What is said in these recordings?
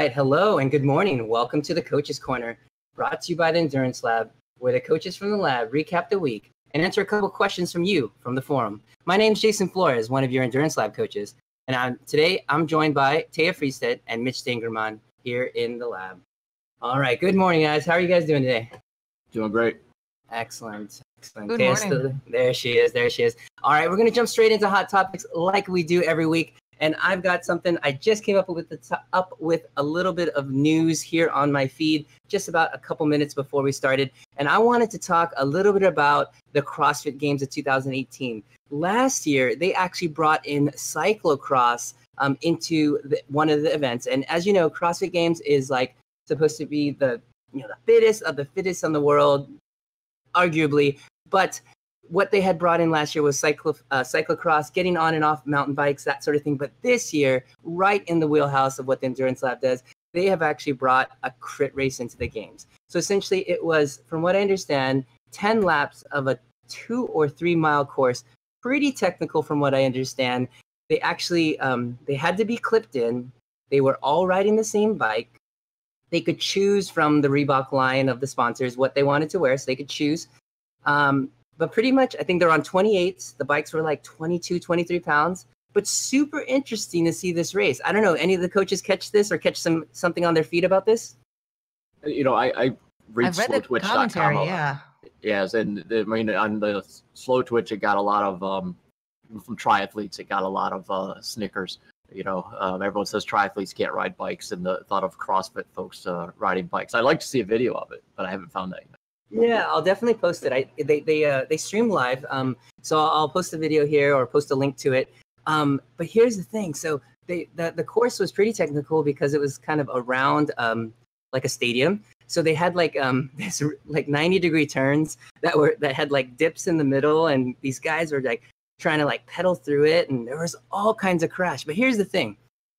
All right. Hello and good morning. Welcome to the Coaches Corner, brought to you by the Endurance Lab, where the coaches from the lab recap the week and answer a couple questions from you from the forum. My name is Jason Flores, one of your Endurance Lab coaches. And I'm, today I'm joined by Taya Freestead and Mitch Stangerman here in the lab. All right. Good morning, guys. How are you guys doing today? Doing great. Excellent. Excellent. Good Taya's morning. still- there she is. There she is. All right. We're going to jump straight into hot topics like we do every week. And I've got something I just came up with to- up with a little bit of news here on my feed just about a couple minutes before we started. And I wanted to talk a little bit about the CrossFit Games of 2018. Last year, they actually brought in cyclocross um, into the, one of the events. And as you know, CrossFit Games is like supposed to be the you know the fittest of the fittest in the world, arguably. But what they had brought in last year was cyclo uh, cyclocross, getting on and off mountain bikes, that sort of thing. But this year, right in the wheelhouse of what the Endurance Lab does, they have actually brought a crit race into the games. So essentially, it was, from what I understand, 10 laps of a two or three mile course, pretty technical from what I understand. They actually um, they had to be clipped in. They were all riding the same bike. They could choose from the Reebok line of the sponsors what they wanted to wear, so they could choose. Um, but pretty much, I think they're on 28s. The bikes were like 22, 23 pounds. But super interesting to see this race. I don't know. Any of the coaches catch this or catch some something on their feet about this? You know, I, I read I've read slowtwitch.com. commentary. a lot. Yeah. Yes, and the- I mean on the slow twitch, it got a lot of um, from triathletes. It got a lot of uh, snickers. You know, um, everyone says triathletes can't ride bikes, and the thought of CrossFit folks uh, riding bikes. I'd like to see a video of it, but I haven't found that yet. Yeah, I'll definitely post it. I they they uh, they stream live, um, so I'll, post a video here or post a link to it. Um, but here's the thing: so they the the course was pretty technical because it was kind of around um, like a stadium. So they had like um this like 90 degree turns that were that had like dips in the middle, and these guys were like trying to like pedal through it, and there was all kinds of crash. But here's the thing: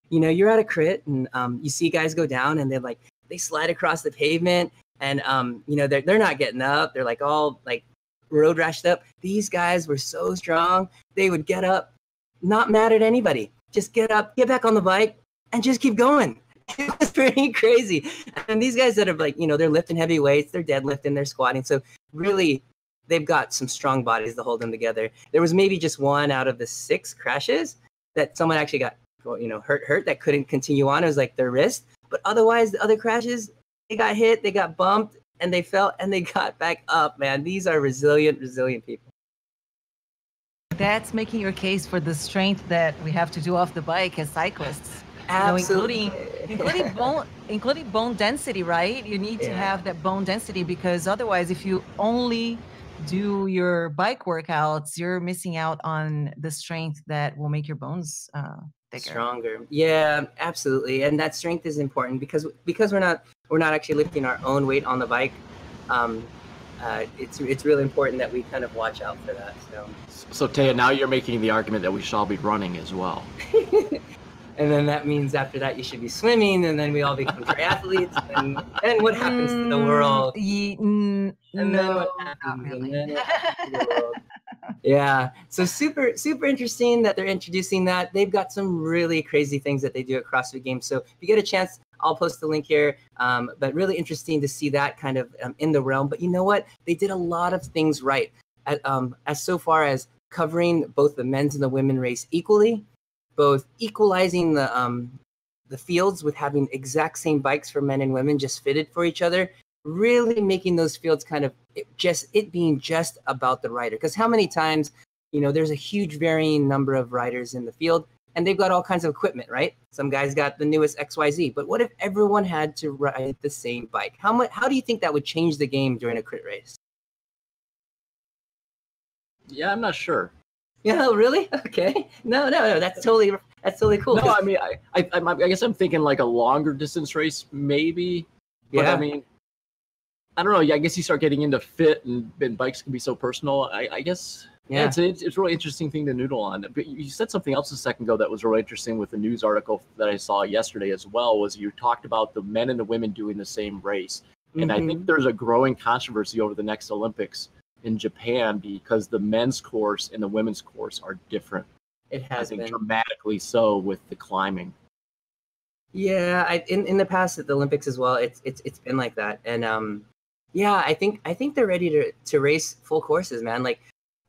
you know, you're at a crit, and um, you see guys go down, and they're like they slide across the pavement and um, you know they're they're not getting up. They're like all like road rashed up. These guys were so strong. They would get up, not mad at anybody. Just get up, get back on the bike, and just keep going. It was pretty crazy. And these guys that are like, you know, they're lifting heavy weights, they're deadlifting, they're squatting. So really, they've got some strong bodies to hold them together. There was maybe just one out of the six crashes that someone actually got, you know, hurt, hurt that couldn't continue on. It was like their wrist. But otherwise, the other crashes, they got hit, they got bumped, and they fell and they got back up, man. These are resilient, resilient people. That's making your case for the strength that we have to do off the bike as cyclists. know, including- including bone including bone density right you need to have that bone density because otherwise if you only do your bike workouts you're missing out on the strength that will make your bones uh, thicker stronger. Yeah, absolutely. And that strength is important because because we're not we're not actually lifting our own weight on the bike. Um, uh, it's it's really important that we kind of watch out for that. So, So Taya, now you're making the argument that we shall be running as well. and then that means after that you should be swimming, and then we all become triathletes. And then what happens to the world? ye- mm, And then no what not happens? And then what happens to the world? Yeah. So super super interesting that they're introducing that. They've got some really crazy things that they do at crossfit games. So if you get a chance i'll post the link here. Um, but really interesting to see that kind of um, in the realm. But you know what? They did a lot of things right at, um, as so far as covering both the men's and the women race equally both equalizing the um, the fields with having exact same bikes for men and women just fitted for each other really making those fields kind of it just it being just about the rider because how many times you know there's a huge varying number of riders in the field and they've got all kinds of equipment right? Some guys got the newest xyz but what if everyone had to ride the same bike? How much how do you think that would change the game during a crit race? Yeah, I'm not sure. yeah really? Okay. No no no that's totally that's totally cool. No, I mean, I, I, I guess I'm thinking like a longer distance race, maybe. But yeah. I mean, I don't know. Yeah, I guess you start getting into fit, and, and bikes can be so personal. I, I guess. Yeah, yeah it's, a, it's a really interesting thing to noodle on. But you said something else a second ago that was really interesting with the news article that I saw yesterday as well. Was you talked about the men and the women doing the same race, and I think Mhm. there's a growing controversy over the next Olympics in Japan because the men's course and the women's course are different. it has been dramatically so with the climbing. Yeah, I, in in the past at the Olympics as well, it's it's it's been like that, and um, yeah, I think I think they're ready to to race full courses, man. Like,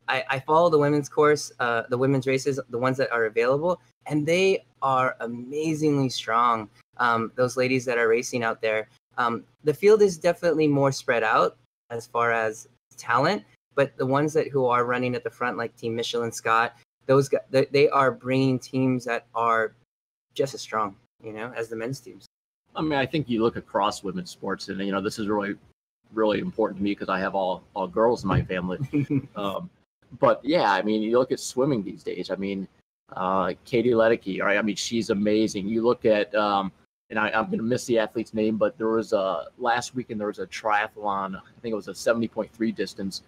I I follow the women's course, uh, the women's races, the ones that are available, and they are amazingly strong. Um, those ladies that are racing out there, um, the field is definitely more spread out as far as talent, but the ones that who are running at the front, like Team Mitchelton-Scott, those guys, they, they are bringing teams that are just as strong you know, as the men's teams. I mean, I think you look across women's sports, and you know, this is really, really important to me because I have all all girls in my family. um, but yeah, I mean, you look at swimming these days. I mean, uh, Katie Ledecky, right? I mean, she's amazing. You look at, um, and I, am going to miss the athlete's name, but there was a last weekend there was a triathlon. I think it was a 70.3 distance.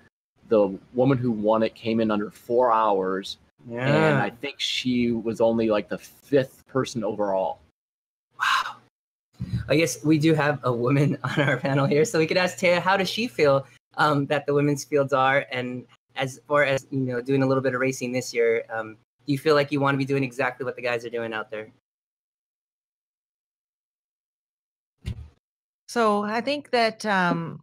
The woman who won it came in under four hours, yeah. and I think she was only like the fifth person overall. I guess we do have a woman on our panel here, so we could ask Taya, how does she feel um, that the women's fields are, and as far as you know, doing a little bit of racing this year, um, do you feel like you want to be doing exactly what the guys are doing out there? So I think that um,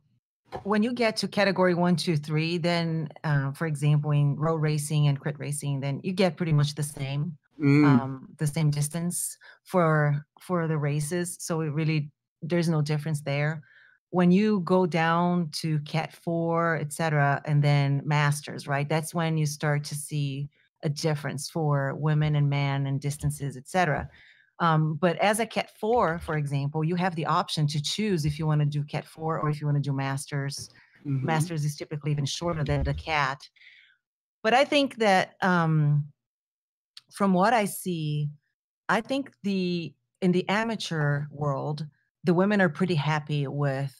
when you get to category one, two, three, then uh, for example, in road racing and crit racing, then you get pretty much the same mm. um, the same distance for for the races. So it really there's no difference there. When you go down to Cat Four, etc., and then Masters, right? That's when you start to see a difference for women and men and distances, etc. Um, but as a Cat 4, for example, you have the option to choose if you want to do Cat 4 or if you want to do Masters. Mm-hmm. Masters is typically even shorter than the Cat. But I think that um, from what I see, I think the in the amateur world, the women are pretty happy with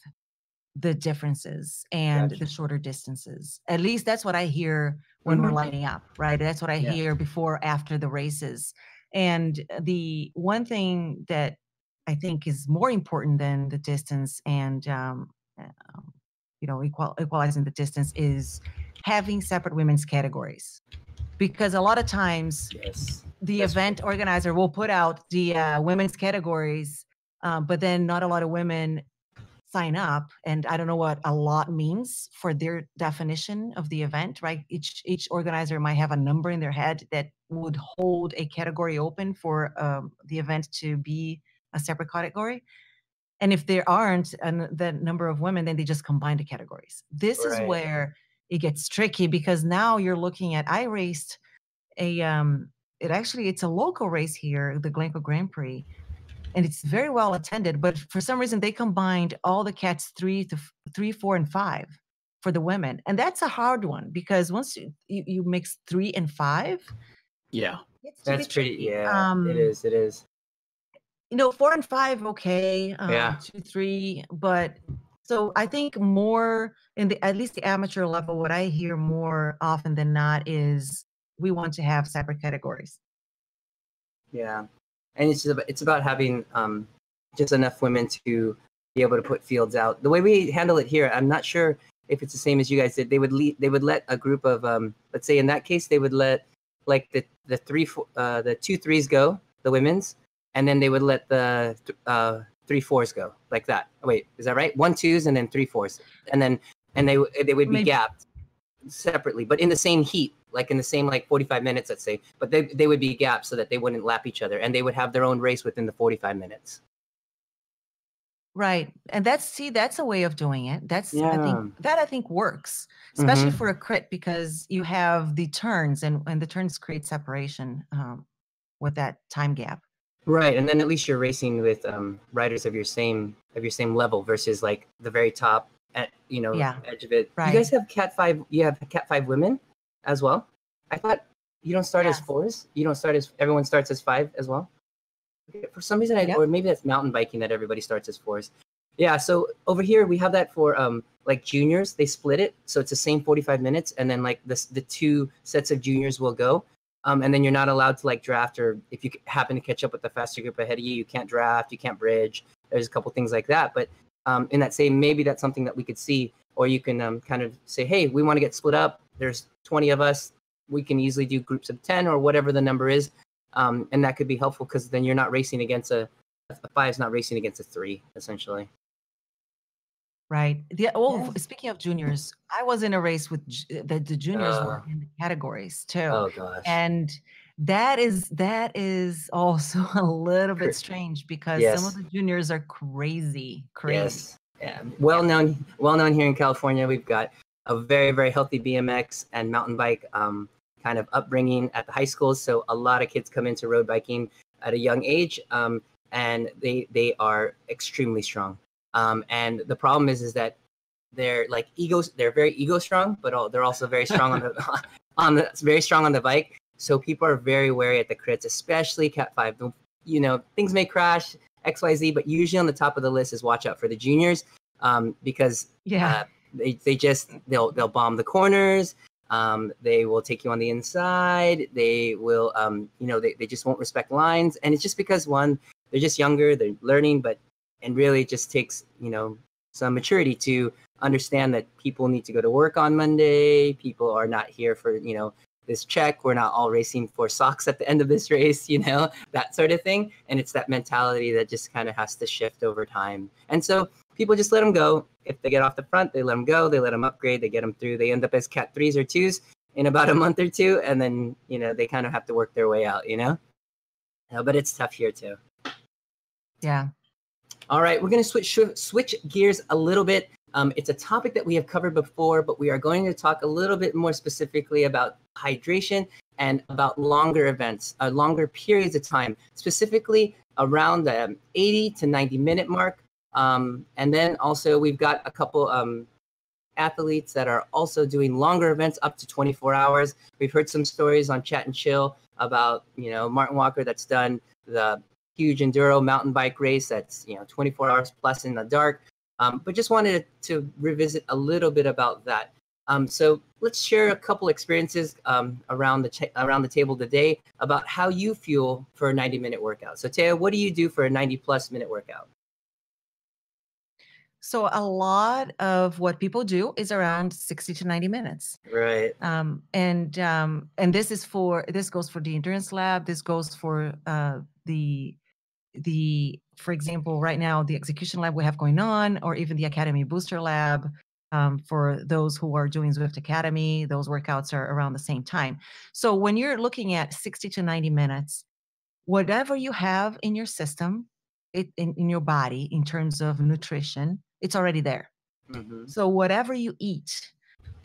the differences and gotcha. the shorter distances. At least that's what I hear when mm-hmm. we're lining up, right? That's what I yeah. hear before after the races. And the one thing that I think is more important than the distance and um, um, you know equal, equalizing the distance is having separate women's categories because a lot of times yes, the event true. organizer will put out the uh, women's categories, um, but then not a lot of women sign up and i don't know what a lot means for their definition of the event right each each organizer might have a number in their head that would hold a category open for um, the event to be a separate category and if there aren't an, the number of women then they just combine the categories this right. is where it gets tricky because now you're looking at I raced a um it actually it's a local race here, the Glencoe Grand Prix, and it's very well attended. But for some reason, they combined all the cats three to three, four, and five for the women, and that's a hard one because once you you, you mix three and five, yeah, that's pretty. Yeah, um, it is. It is. You know, four and five, okay. Um, yeah. Two, three, but so I think more in the at least the amateur level, what I hear more often than not is we want to have separate categories. Yeah, and it's about, it's about having um, just enough women to be able to put fields out. The way we handle it here, I'm not sure if it's the same as you guys did. They would lead, they would let a group of um, let's say in that case they would let like the the three uh, the two threes go the women's, and then they would let the uh, three fours go like that. Wait, is that right? One twos and then three fours, and then and they they would be Maybe. gapped separately, but in the same heat, like in the same like 45 minutes, let's say. But they they would be gapped so that they wouldn't lap each other, and they would have their own race within the 45 minutes. Right, and that's see that's a way of doing it. That's yeah. I think that I think works, especially mm-hmm. for a crit because you have the turns and and the turns create separation um, with that time gap. Right, and then at least you're racing with um, riders of your same of your same level versus like the very top, at, you know, yeah. edge of it. Right. You guys have Cat Five. You have Cat Five women as well. I thought you don't start as fours. You don't start as everyone starts as five as well. For some reason, I yep. or maybe that's mountain biking that everybody starts as fours. Yeah, so over here we have that for um like juniors. They split it, so it's the same 45 minutes, and then like the the two sets of juniors will go um, and then you're not allowed to like draft or if you happen to catch up with the faster group ahead of you you can't draft you can't bridge. There's a couple things like that. But um, in that same maybe that's something that we could see or you can um, kind of say hey we want to get split up. There's 20 of us. We can easily do groups of 10 or whatever the number is. Um, and that could be helpful because then you're not racing against a, a five is not racing against a three, essentially. Right. The oh, Yeah. speaking of juniors, I was in a race with the, the juniors were Uh. in the categories too. Oh gosh. and that is that is also a little bit strange because some of the juniors are crazy crazy Yes. Yeah. Well known. Well known here in California. We've got a very very healthy BMX and mountain bike um, kind of upbringing at the high schools. So a lot of kids come into road biking at a young age, um, and they they are extremely strong. Um, and the problem is is that they're like egos. They're very ego strong, but all, they're also very strong on the on the very strong on the bike. So people are very wary at the crits, especially Cat Five. You know, things may crash X Y Z, but usually on the top of the list is watch out for the juniors um, because yeah uh, they, they just they'll they'll bomb the corners um, they will take you on the inside they will um, you know they, they just won't respect lines and it's just because one they're just younger they're learning but and really just takes you know some maturity to understand that people need to go to work on monday people are not here for you know this check we're not all racing for socks at the end of this race you know that sort of thing and it's that mentality that just kind of has to shift over time and so people just let them go. If they get off the front, they let them go. They let them upgrade. They get them through. They end up as cat threes or twos in about a month or two, and then you know they kind of have to work their way out. You know, Uh, but it's tough here too. yeah All right, we're going to switch switch gears a little bit. Um, it's a topic that we have covered before, but we are going to talk a little bit more specifically about hydration and about longer events, uh, longer periods of time, specifically around the um, 80 to 90 minute mark. Um, and then also we've got a couple um, athletes that are also doing longer events up to 24 hours. We've heard some stories on Chat and Chill about you know Martin Walker that's done the huge enduro mountain bike race that's you know 24 hours plus in the dark. Um, but just wanted to revisit a little bit about that. Um, so let's share a couple experiences um, around the cha- around the table today about how you fuel for a 90 minute workout. So Taya, what do you do for a 90 plus minute workout? so a lot of what people do is around 60 to 90 minutes Right. um, and um, and this is for this goes for the endurance lab this goes for uh, the the for example right now the execution lab we have going on or even the academy booster lab um, for those who are doing Zwift Academy, those workouts are around the same time. So when you're looking at 60 to 90 minutes, whatever you have in your system, it, in, in your body in terms of nutrition, it's already there. Mhm. So whatever you eat,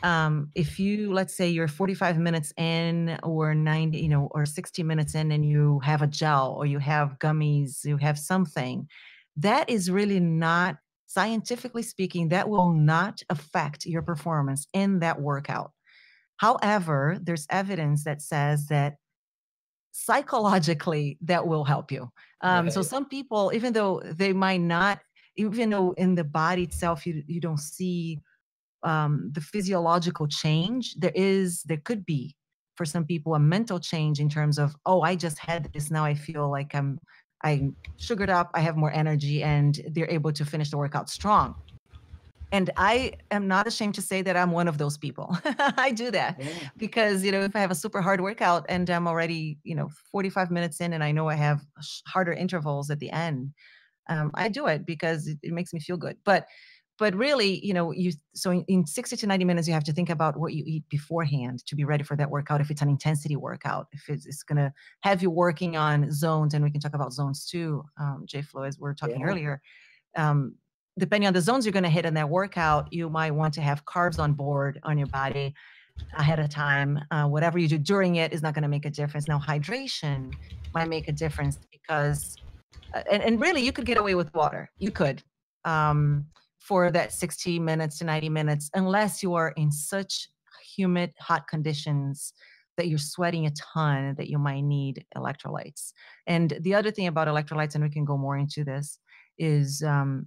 um, if you let's say you're 45 minutes in or 90, you know, or 60 minutes in and you have a gel or you have gummies, you have something, that is really not scientifically speaking, that will not affect your performance in that workout. However, there's evidence that says that psychologically that will help you. Um, So some people, even though they might not, even though in the body itself you you don't see um, the physiological change, there is there could be for some people a mental change in terms of oh I just had this now I feel like I'm I'm sugared up I have more energy and they're able to finish the workout strong. And I am not ashamed to say that I'm one of those people. I do that Yeah. because you know if i have a super hard workout and i'm already you know 45 minutes in and i know i have harder intervals at the end um, i do it because it, it makes me feel good but but really you know you so in, in 60 to 90 minutes you have to think about what you eat beforehand to be ready for that workout if it's an intensity workout if it's, it's going to have you working on zones and we can talk about zones too um, j flo as we are talking Yeah. earlier um, depending on the zones you're going to hit in that workout you might want to have carbs on board on your body ahead of time. Uh, whatever you do during it is not going to make a difference. Now, hydration might make a difference because, uh, and, and really, you could get away with water. You could um, for that 60 minutes to 90 minutes, unless you are in such humid, hot conditions that you're sweating a ton that you might need electrolytes. And the other thing about electrolytes, and we can go more into this, is um,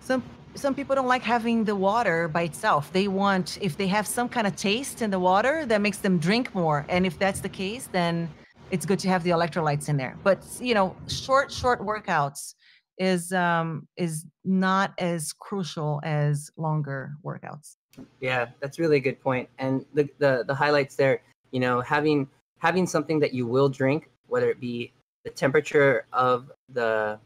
some some people don't like having the water by itself. They want if they have some kind of taste in the water that makes them drink more. And if that's the case, then it's good to have the electrolytes in there. But you know, short short workouts is um is not as crucial as longer workouts. Yeah, that's really a good point. And the, the the highlights there, you know, having having something that you will drink, whether it be the temperature of the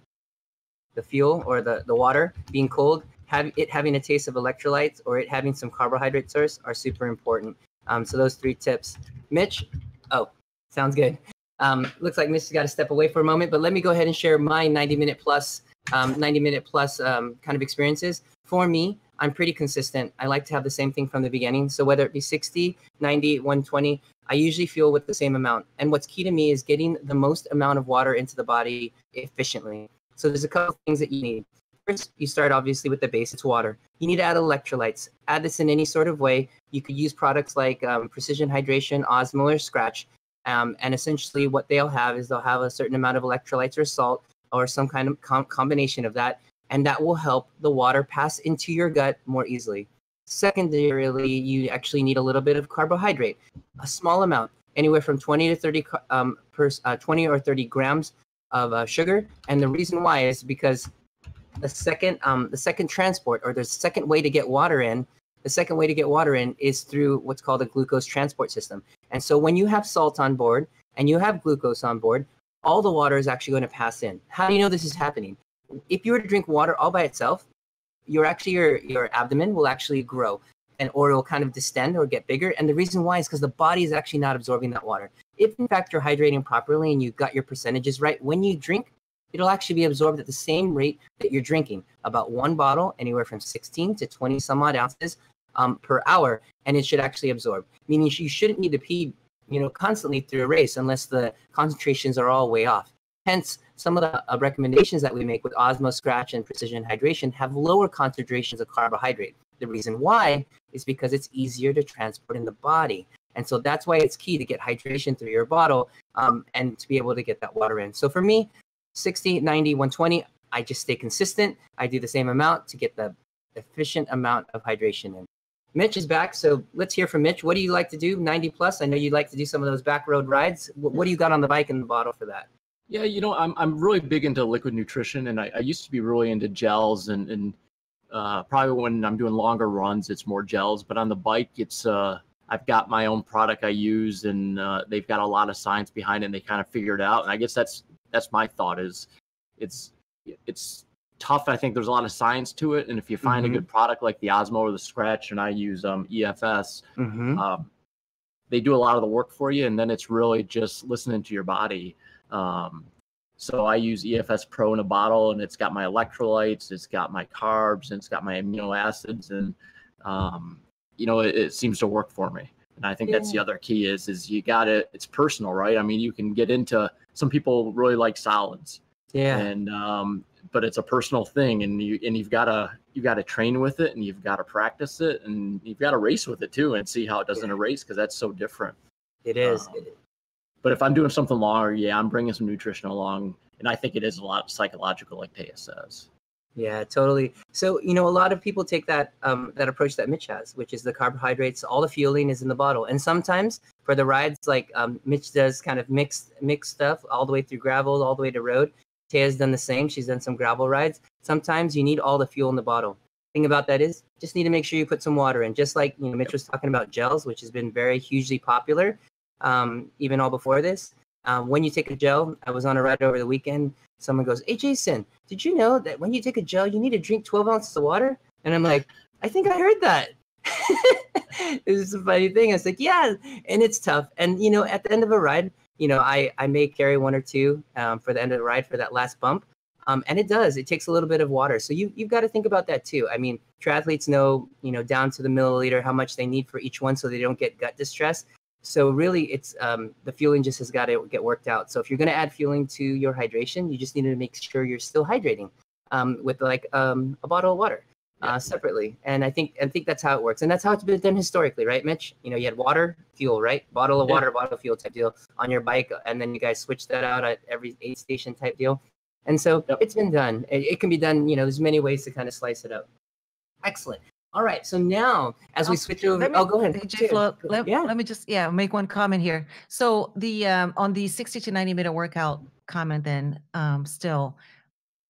the fuel or the, the water being cold, have it having a taste of electrolytes or it having some carbohydrate source are super important. Um, so those three tips. Mitch, oh, sounds good. Um, looks like Mitch has got to step away for a moment, but let me go ahead and share my 90 minute plus, um, 90 minute plus um, kind of experiences. For me, I'm pretty consistent. I like to have the same thing from the beginning. So whether it be 60, 90, 120, I usually fuel with the same amount. And what's key to me is getting the most amount of water into the body efficiently. So there's a couple things that you need. First, you start obviously with the base, it's water. You need to add electrolytes. Add this in any sort of way. You could use products like um, Precision Hydration, Osmo, or Skratch. Um, and essentially, what they'll have is they'll have a certain amount of electrolytes or salt or some kind of com- combination of that. And that will help the water pass into your gut more easily. Secondarily, you actually need a little bit of carbohydrate, a small amount, anywhere from 20 to 30 um, per, uh, 20 or 30 grams of uh, sugar. And the reason why is because the second um, the second transport or the second way to get water in the second way to get water in is through what's called a glucose transport system. And so when you have salt on board and you have glucose on board, all the water is actually going to pass in. How do you know this is happening? If you were to drink water all by itself, your actually your your abdomen will actually grow and or it will kind of distend or get bigger. And the reason why is because the body is actually not absorbing that water. If in fact you're hydrating properly and you got your percentages right, when you drink, it'll actually be absorbed at the same rate that you're drinking, about one bottle, anywhere from 16 to 20 some odd ounces um, per hour, and it should actually absorb. Meaning you shouldn't need to pee, you know, constantly through a race unless the concentrations are all way off. Hence, some of the uh, recommendations that we make with Osmo Skratch and Precision Hydration have lower concentrations of carbohydrate. The reason why is because it's easier to transport in the body. And so that's why it's key to get hydration through your bottle um, and to be able to get that water in. So for me, 60, 90, 120, I just stay consistent. I do the same amount to get the efficient amount of hydration in. Mitch is back, so let's hear from Mitch. What do you like to do? 90 plus? I know you like to do some of those back road rides. What, what do you got on the bike and the bottle for that? Yeah, you know, I'm I'm really big into liquid nutrition, and I, I used to be really into gels, and and uh, probably when I'm doing longer runs, it's more gels. But on the bike, it's uh, I've got my own product I use, and uh, they've got a lot of science behind it. and They kind of figured it out, and I guess that's that's my thought is it's it's tough. I think there's a lot of science to it, and if you find mm-hmm. a good product like the Osmo or the Skratch, and I use um, EFS, mm-hmm. um, they do a lot of the work for you, and then it's really just listening to your body. Um, so I use EFS Pro in a bottle, and it's got my electrolytes, it's got my carbs, and it's got my amino acids, and um, you know it, it, seems to work for me. And I think yeah. that's the other key is is you got it. It's personal, right? I mean, you can get into some people really like solids. Yeah. And um, but it's a personal thing, and you and you've got to you got to train with it, and you've got to practice it, and you've got to race with it too, and see how it does in a race because that's so different. It is. Um, but if I'm doing something longer, yeah, I'm bringing some nutrition along, and I think it is a lot psychological, like Taya says. Yeah, totally. So you know, a lot of people take that um, that approach that Mitch has, which is the carbohydrates. All the fueling is in the bottle, and sometimes for the rides, like um, Mitch does, kind of mixed mixed stuff all the way through gravel, all the way to road. Taya's done the same. She's done some gravel rides. Sometimes you need all the fuel in the bottle. Thing about that is, just need to make sure you put some water in. Just like you know, Mitch was talking about gels, which has been very hugely popular, um, even all before this. Um, when you take a gel, I was on a ride over the weekend someone goes, Hey, Jason, did you know that when you take a gel, you need to drink 12 ounces of water? And I'm like, I think I heard that. it's a funny thing. I was like, yeah, and it's tough. And, you know, at the end of a ride, you know, I, I may carry one or two um, for the end of the ride for that last bump. Um, and it does. It takes a little bit of water. So you, you've got to think about that too. I mean, triathletes know, you know, down to the milliliter how much they need for each one so they don't get gut distress. So really, it's um, the fueling just has got to get worked out. So if you're going to add fueling to your hydration, you just need to make sure you're still hydrating um, with like um, a bottle of water uh, separately. And I think I think that's how it works, and that's how it's been done historically, right, Mitch? You know, you had water, fuel, right? Bottle of yeah. water, bottle of fuel type deal on your bike, and then you guys switched that out at every aid station type deal. And so yep. it's been done. It, it, can be done. You know, there's many ways to kind of slice it up. Excellent. All right. So now, as we switch over, me, oh, go ahead. Flo, let, yeah. let me just yeah make one comment here. So the um, on the 60 to 90 minute workout comment, then um, still,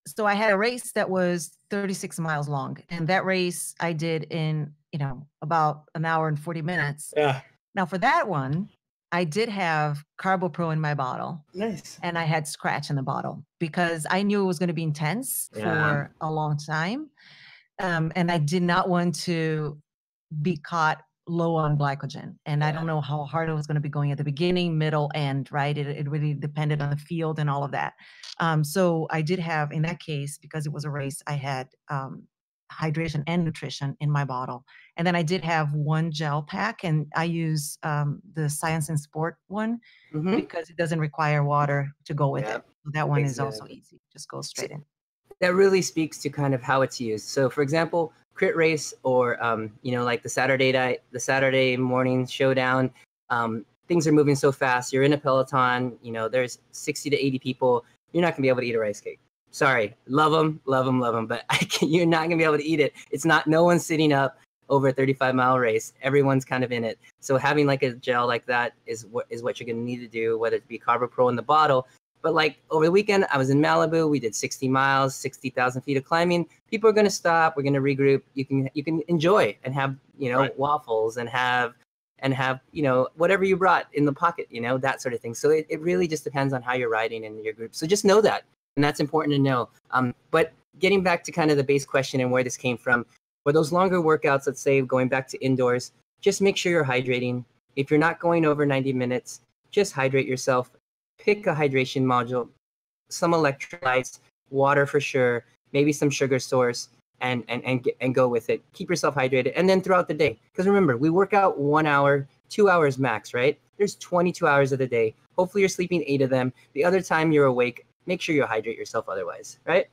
so I had a race that was 36 miles long, and that race I did in you know about an hour and 40 minutes. Yeah. Now for that one, I did have CarboPro in my bottle. Nice. And I had Skratch in the bottle because I knew it was going to be intense yeah. for a long time. Um, and I did not want to be caught low on glycogen. And yeah. I don't know how hard it was going to be going at the beginning, middle, end, right? It, it really depended on the field and all of that. Um, so I did have, in that case, because it was a race, I had um, hydration and nutrition in my bottle. And then I did have one gel pack, and I use um, the Science in Sport one mm-hmm. because it doesn't require water to go with it. So that one is also easy, just goes straight in. That really speaks to kind of how it's used. So, for example, crit race or um, you know like the Saturday night, the Saturday morning showdown. Um, things are moving so fast. You're in a peloton. You know, there's 60 to 80 people. You're not gonna be able to eat a rice cake. Sorry, love them, love them, love them, but can, you're not gonna be able to eat it. It's not. No one's sitting up over a 35 mile race. Everyone's kind of in it. So having like a gel like that is what is what you're gonna need to do, whether it be CarboPro in the bottle but like over the weekend, I was in Malibu. We did 60 miles, 60,000 feet of climbing. People are going to stop. We're going to regroup. You can you can enjoy and have you know right. waffles and have and have you know whatever you brought in the pocket. You know that sort of thing. So it, it really just depends on how you're riding in your group. So just know that, and that's important to know. Um, but getting back to kind of the base question and where this came from, for those longer workouts, let's say going back to indoors, just make sure you're hydrating. If you're not going over 90 minutes, just hydrate yourself pick a hydration module, some electrolytes, water for sure, maybe some sugar source, and and and and go with it. Keep yourself hydrated, and then throughout the day, because remember, we work out one hour, two hours max, right? There's 22 hours of the day. Hopefully, you're sleeping eight of them. The other time you're awake, make sure you hydrate yourself. Otherwise, right?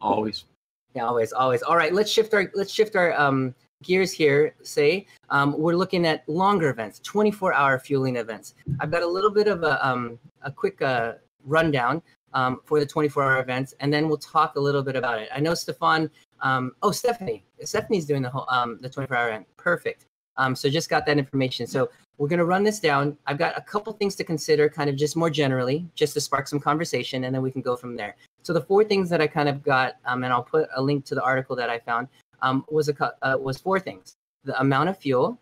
Always. Yeah, always, always. All right, let's shift our let's shift our um gears here say um, we're looking at longer events 24 hour fueling events. I've got a little bit of a, um, a quick uh, rundown um, for the 24 hour events and then we'll talk a little bit about it. I know stefan um, oh stephanie stephanie's doing the whole um, the 24 hour event. Perfect. Um, so just got that information. So we're going to run this down. I've got a couple things to consider kind of just more generally just to spark some conversation and then we can go from there. So the four things that i kind of got and i'll put a link to the article that i found um, was a uh, was four things: the amount of fuel,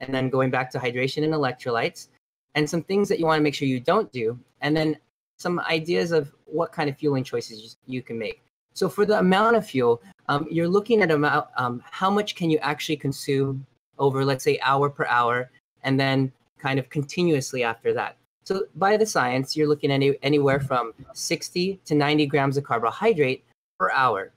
and then going back to hydration and electrolytes, and some things that you want to make sure you don't do, and then some ideas of what kind of fueling choices you can make. So for the amount of fuel, um, you're looking at amount um, how much can you actually consume over, let's say, hour per hour, and then kind of continuously after that. So by the science, you're looking at any, anywhere from 60 to 90 grams of carbohydrate per hour.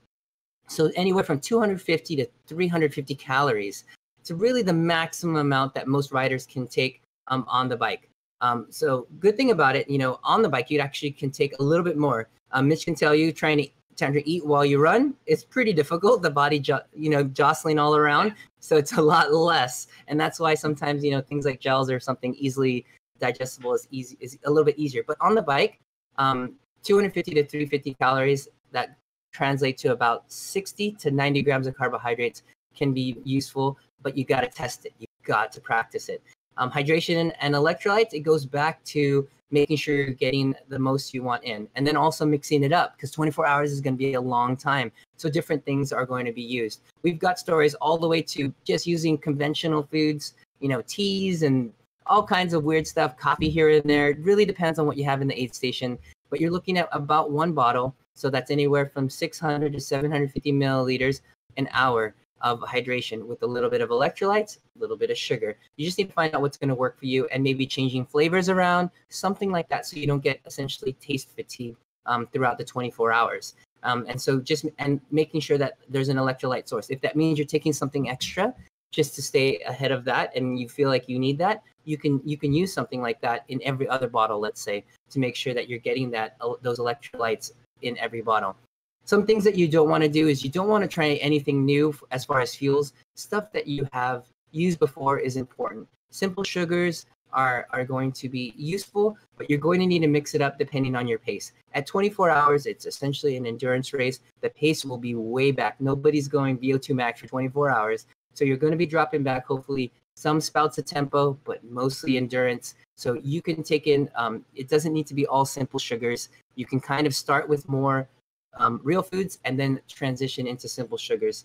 So anywhere from 250 to 350 calories. It's really the maximum amount that most riders can take um, on the bike. Um, so good thing about it, you know, on the bike, you actually can take a little bit more. Um, Mitch can tell you trying to trying to eat while you run it's pretty difficult. The body, jo- you know, jostling all around, so it's a lot less. And that's why sometimes you know things like gels or something easily digestible is easy is a little bit easier. But on the bike, um, 250 to 350 calories that translate to about 60 to 90 grams of carbohydrates can be useful, but you got to test it. You got to practice it. Um, hydration and electrolytes, it goes back to making sure you're getting the most you want in, and then also mixing it up because 24 hours is going to be a long time. So different things are going to be used. We've got stories all the way to just using conventional foods, you know, teas and all kinds of weird stuff, coffee here and there. It really depends on what you have in the aid station. But you're looking at about one bottle so that's anywhere from 600 to 750 milliliters an hour of hydration with a little bit of electrolytes, a little bit of sugar. You just need to find out what's going to work for you and maybe changing flavors around, something like that, so you don't get essentially taste fatigue um, throughout the 24 hours. Um, and so just and making sure that there's an electrolyte source. If that means you're taking something extra just to stay ahead of that, and you feel like you need that, you can you can use something like that in every other bottle. Let's say to make sure that you're getting that those electrolytes in every bottle. Some things that you don't want to do is you don't want to try anything new as far as fuels. Stuff that you have used before is important. Simple sugars are, are going to be useful, but you're going to need to mix it up depending on your pace. At 24 hours, it's essentially an endurance race. The pace will be way back. Nobody's going VO2 max for 24 hours. So you're going to be dropping back, hopefully, some spouts of tempo, but mostly endurance. So you can take in, um, it doesn't need to be all simple sugars. You can kind of start with more um, real foods and then transition into simple sugars.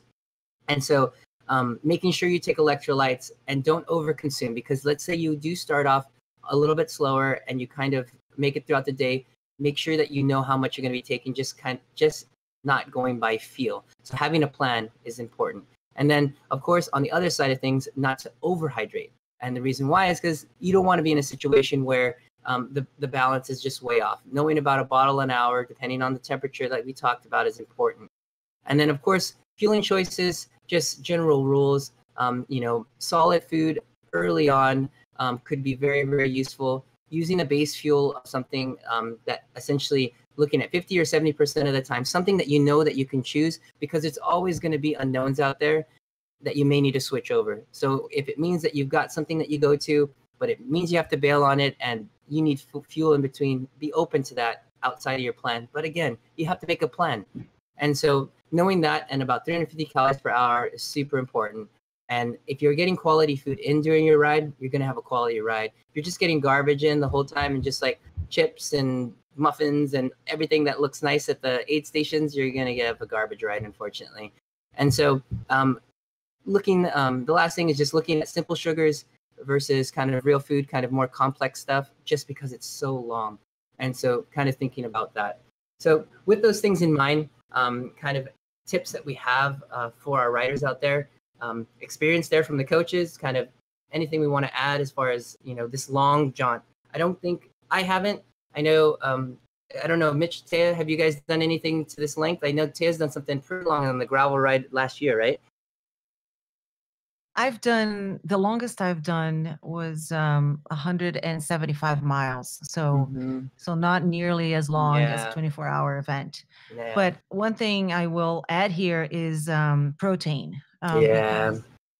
And so um, making sure you take electrolytes and don't overconsume because let's say you do start off a little bit slower and you kind of make it throughout the day make sure that you know how much you're going to be taking just kind just not going by feel so having a plan is important and then of course on the other side of things not to overhydrate. And the reason why is because you don't want to be in a situation where um, the, the balance is just way off. Knowing about a bottle an hour depending on the temperature that we talked about is important. And then of course fueling choices just general rules. Um, you know solid food early on um, could be very very useful. Using a base fuel of something um, that essentially looking at 50 or 70% of the time, something that you know that you can choose because it's always going to be unknowns out there that you may need to switch over. So if it means that you've got something that you go to, but it means you have to bail on it and you need f- fuel in between, be open to that outside of your plan. But again, you have to make a plan. And so knowing that and about 350 calories per hour is super important. And if you're getting quality food in during your ride, you're going to have a quality ride. If you're just getting garbage in the whole time and just like chips and muffins and everything that looks nice at the aid stations, you're going to get a garbage ride, unfortunately. And so, um, looking, um, the last thing is just looking at simple sugars versus kind of real food, kind of more complex stuff, just because it's so long. And so, kind of thinking about that. So, with those things in mind, um, kind of tips that we have uh, for our riders out there, um, experience there from the coaches, kind of anything we want to add as far as you know this long jaunt. I don't think I haven't. I know. Um, I don't know, Mitch, Taya, have you guys done anything to this length? I know Taya's done something pretty long on the gravel ride last year, right? I've done the longest I've done was um 175 miles. So Mhm. so not nearly as long as a 24 hour event. Yeah. But one thing I will add here is um protein. Um, Yeah.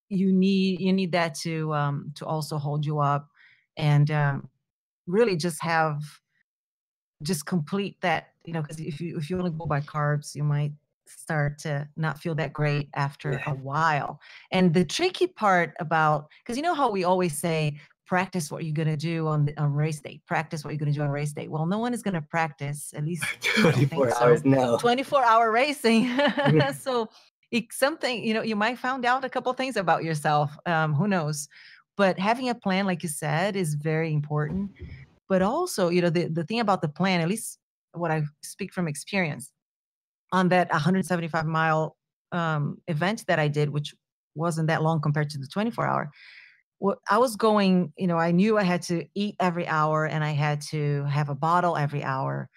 you need you need that to um to also hold you up and um really just have just complete that, you know, because if you if you only go by carbs, you might start to not feel that great after a while. And the tricky part about because you know how we always say practice what you're going to do on the, on race day, practice what you're going to do on race day. Well, no one is going to practice at least I don't think 24 so. hours, no. 24 hour racing. So it's something, you know, you might find out a couple things about yourself. Um, who knows? But having a plan, like you said, is very important. But also, you know, the, the thing about the plan, at least what I speak from experience, on that 175 mile um, event that I did, which wasn't that long compared to the 24 hour, well, I was going, you know, I knew I had to eat every hour and I had to have a bottle every hour.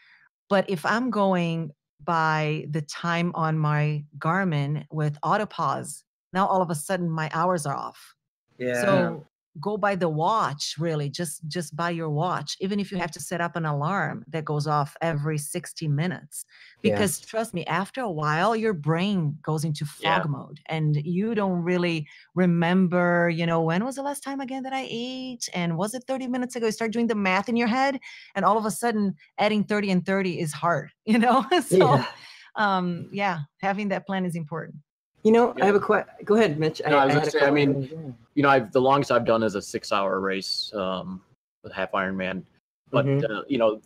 But if I'm going by the time on my Garmin with autopause, now all of a sudden my hours are off. Yeah. So go by the watch, really, just just by your watch, even if you have to set up an alarm that goes off every 60 minutes. Yeah. Because trust me, after a while, your brain goes into fog Yeah. mode and you don't really remember, you know, when was the last time again that I ate? And was it 30 minutes ago? You start doing the math in your head, and all of a sudden adding 30 and 30 is hard, you know? so yeah. um yeah, having that plan is important. You know, I have a question. Go ahead, Mitch. No, I was had gonna say, I mean, yeah. you know, I've the longest I've done is a six-hour race um, with half Ironman. But Mhm. uh, you know,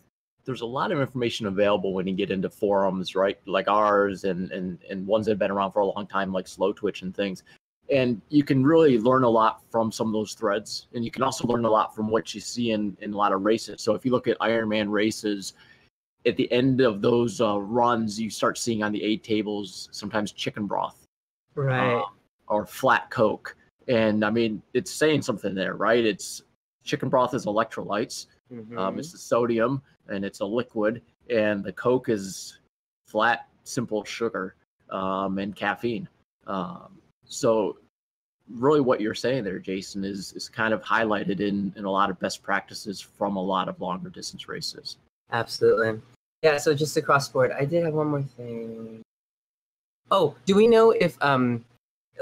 there's a lot of information available when you get into forums, right? Like ours and and and ones that have been around for a long time, like Slow Twitch and things. And you can really learn a lot from some of those threads, and you can also learn a lot from what you see in in a lot of races. So if you look at Ironman races, at the end of those uh, runs, you start seeing on the aid tables sometimes chicken broth right. um, or flat Coke. And I mean, it's saying something there, right? It's chicken broth is electrolytes, um, Mhm. it's the sodium, and it's a liquid, and the Coke is flat, simple sugar um, and caffeine. Um, so, really, what you're saying there, Jason, is is kind of highlighted in in a lot of best practices from a lot of longer distance races. Absolutely. Yeah, so just across the board, I did have one more thing. Oh, do we know if um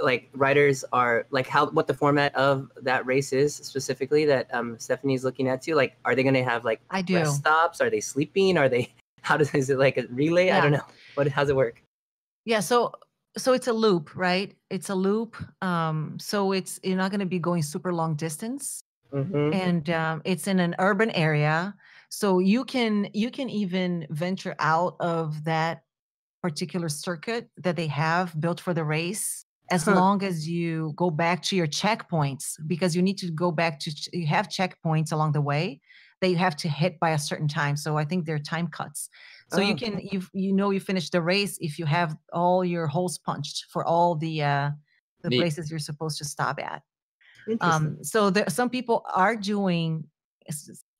like riders are like how what the format of that race is specifically that um Stephanie's looking at too? Like are they gonna have like I do. rest stops? Are they sleeping? Are they how does is it like a relay? I don't know. What how's it work? Yeah, so so it's a loop, right? It's a loop. Um, so it's you're not going to be going super long distance, Mm-hmm. and um, it's in an urban area. So you can you can even venture out of that particular circuit that they have built for the race as huh. long as you go back to your checkpoints because you need to go back to you have checkpoints along the way that you have to hit by a certain time so i think they're time cuts so oh. you can you you know you finish the race if you have all your holes punched for all the uh the Neat. places you're supposed to stop at um so there some people are doing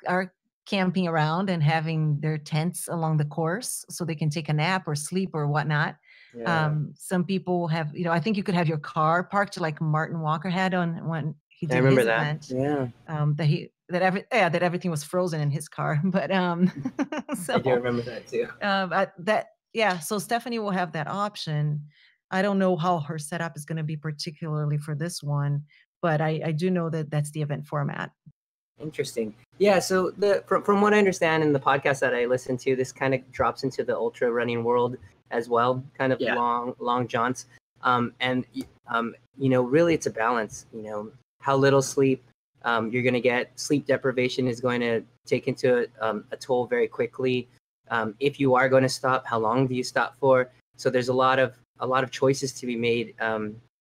are camping around and having their tents along the course so they can take a nap or sleep or whatnot yeah. Um, some people have, you know, I think you could have your car parked like Martin Walker had on when he did I remember his that. event. Yeah. Um, that he that every yeah that everything was frozen in his car, but um, so I do remember that too. Um, that yeah, so Stephanie will have that option. I don't know how her setup is going to be particularly for this one, but I, I do know that that's the event format. Interesting. Yeah. So the from, from what I understand in the podcast that I listen to, this kind of drops into the ultra running world as well, kind of yeah. long long jaunts. Um, and um, you know, really, it's a balance. You know, how little sleep um, you're going to get. Sleep deprivation is going to take into um, a toll very quickly. Um, if you are going to stop, how long do you stop for? So there's a lot of a lot of choices to be made.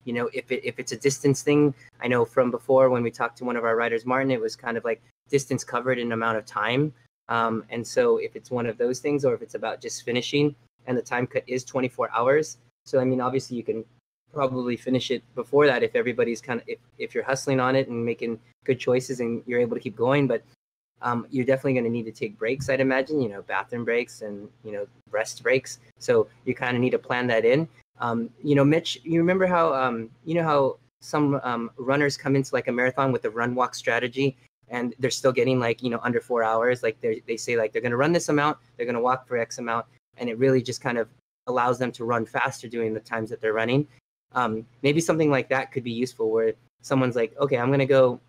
You know, if it, if it's a distance thing, I know from before when we talked to one of our writers, Martin, it was kind of like distance covered in amount of time. Um, and so if it's one of those things, or if it's about just finishing, and the time cut is 24 hours. So I mean, obviously you can probably finish it before that if everybody's kind of if, if you're hustling on it and making good choices and you're able to keep going. But um, you're definitely going to need to take breaks, I'd imagine. You know, bathroom breaks and you know rest breaks. So you kind of need to plan that in. Um, you know, Mitch, you remember how um, you know how some um, runners come into like a marathon with a run walk strategy and they're still getting like you know under four hours like they they say like they're going to run this amount they're going to walk for x amount and it really just kind of allows them to run faster during the times that they're running. Um, maybe something like that could be useful where someone's like, okay, I'm going to go,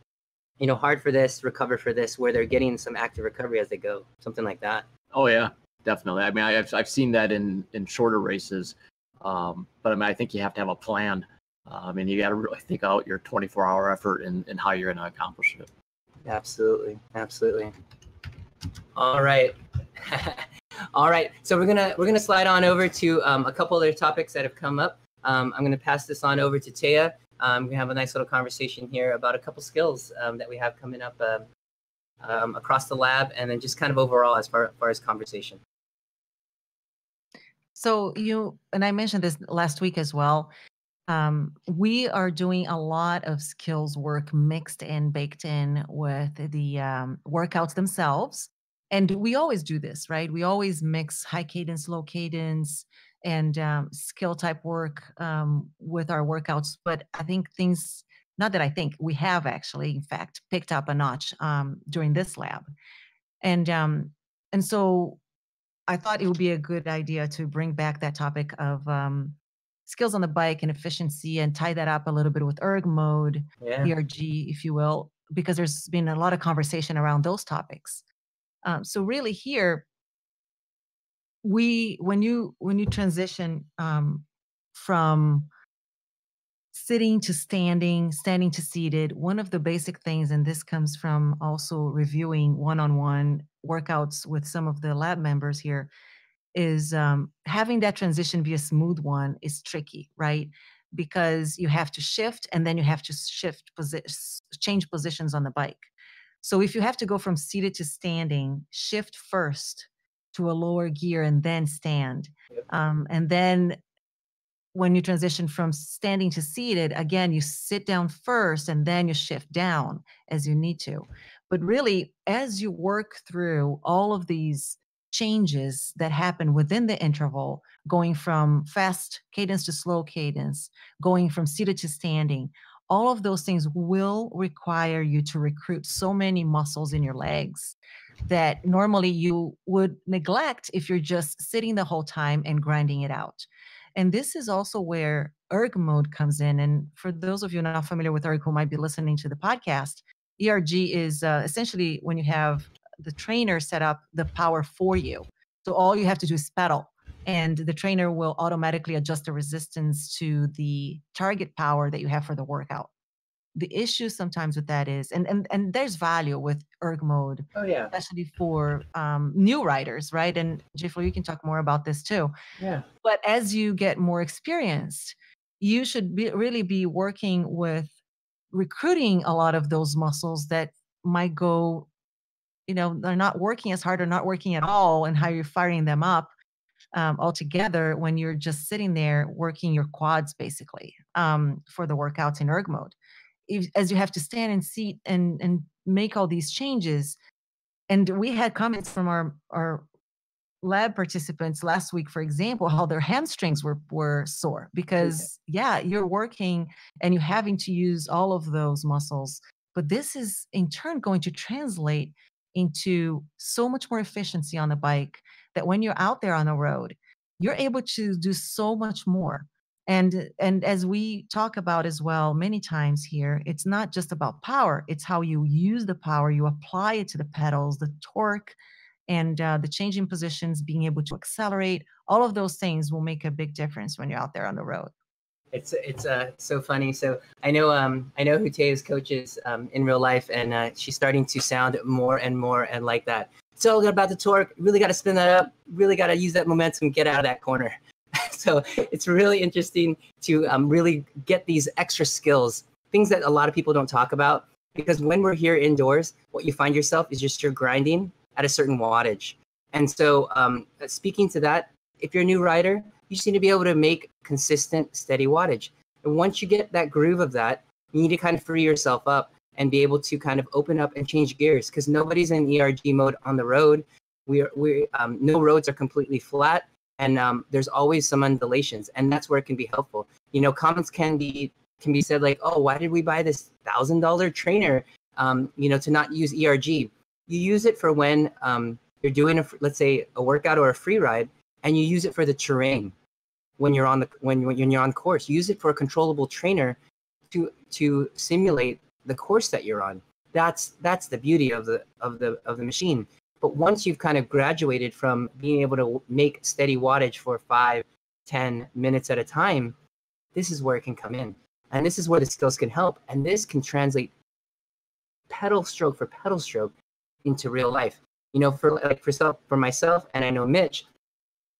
you know, hard for this, recover for this, where they're getting some active recovery as they go, something like that. Oh yeah, definitely. I mean, I've, I've seen that in, in shorter races. Um, but I mean, I think you have to have a plan. I mean, you got to really think out your 24 hour effort and, and how you're going to accomplish it. Absolutely. Absolutely. All right. All right, so we're gonna we're gonna slide on over to um, a couple other topics that have come up. Um, I'm gonna pass this on over to Taya. Um, gonna have a nice little conversation here about a couple skills um, that we have coming up uh, um, across the lab, and then just kind of overall as far, as far as conversation. So you and I mentioned this last week as well. Um, we are doing a lot of skills work mixed and baked in with the um, workouts themselves and we always do this right we always mix high cadence low cadence and um, skill type work um, with our workouts but i think things not that i think we have actually in fact picked up a notch um, during this lab and um, and so i thought it would be a good idea to bring back that topic of um, skills on the bike and efficiency and tie that up a little bit with erg mode yeah. erg if you will because there's been a lot of conversation around those topics um, so really here, we when you when you transition um, from sitting to standing, standing to seated, one of the basic things, and this comes from also reviewing one-on-one workouts with some of the lab members here, is um, having that transition be a smooth one is tricky, right? Because you have to shift and then you have to shift posi- change positions on the bike. So if you have to go from seated to standing, shift first to a lower gear and then stand. Um, and then when you transition from standing to seated, again, you sit down first and then you shift down as you need to. But really, as you work through all of these changes that happen within the interval, going from fast cadence to slow cadence, going from seated to standing, all of those things will require you to recruit so many muscles in your legs that normally you would neglect if you're just sitting the whole time and grinding it out. And this is also where erg mode comes in. And for those of you not familiar with erg who might be listening to the podcast, ERG is uh, essentially when you have the trainer set up the power for you. So all you have to do is pedal and the trainer will automatically adjust the resistance to the target power that you have for the workout the issue sometimes with that is and and, and there's value with erg mode oh yeah. especially for um, new riders right? And Jeffrey, you can talk more about this too. Yeah. But as you get more experienced you should be, really be working with recruiting a lot of those muscles that might go you know they're not working as hard or not working at all and how you're firing them up um, altogether when you're just sitting there working your quads basically um, for the workouts in erg mode as you have to stand and seat and and make all these changes. And we had comments from our our lab participants last week for example how their hamstrings were were sore because yeah you're working and you're having to use all of those muscles. But this is in turn going to translate into so much more efficiency on the bike that when you're out there on the road you're able to do so much more and and as we talk about as well many times here it's not just about power it's how you use the power you apply it to the pedals the torque and uh, the changing positions being able to accelerate all of those things will make a big difference when you're out there on the road it's it's uh so funny. So I know um I know who Taya's coaches um in real life, and uh, she's starting to sound more and more and like that. It's all about the torque. Really got to spin that up. Really got to use that momentum. Get out of that corner. so it's really interesting to um, really get these extra skills, things that a lot of people don't talk about. Because when we're here indoors, what you find yourself is just you're grinding at a certain wattage. And so, um, speaking to that, if you're a new rider, you just need to be able to make consistent, steady wattage. And once you get that groove of that, you need to kind of free yourself up and be able to kind of open up and change gears because nobody's in ERG mode on the road. We are, we um, no roads are completely flat, and um, there's always some undulations, and that's where it can be helpful. You know, comments can be can be said like, "Oh, why did we buy this thousand dollar trainer?" Um, you know, to not use ERG. You use it for when um, you're doing a let's say a workout or a free ride, and you use it for the terrain when you're on the when, when you're on course. Use it for a controllable trainer to to simulate the course that you're on. That's that's the beauty of the of the of the machine. But once you've kind of graduated from being able to make steady wattage for five, ten minutes at a time, this is where it can come in. And this is where the skills can help. And this can translate pedal stroke for pedal stroke into real life. You know, for like for self, for myself, and I know Mitch,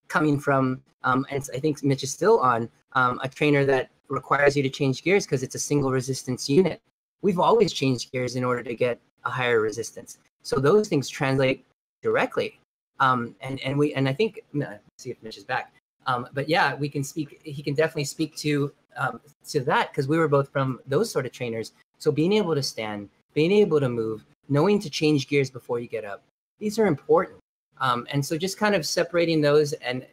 coming from, um, and I think Mitch is still on um, a trainer that requires you to change gears because it's a single resistance unit. We've always changed gears in order to get a higher resistance. So those things translate directly. Um, and and we and I think see if Mitch is back. Um, but yeah, we can speak. He can definitely speak to um, to that because we were both from those sort of trainers. So being able to stand, being able to move, knowing to change gears before you get up, these are important. Um, and so just kind of separating those and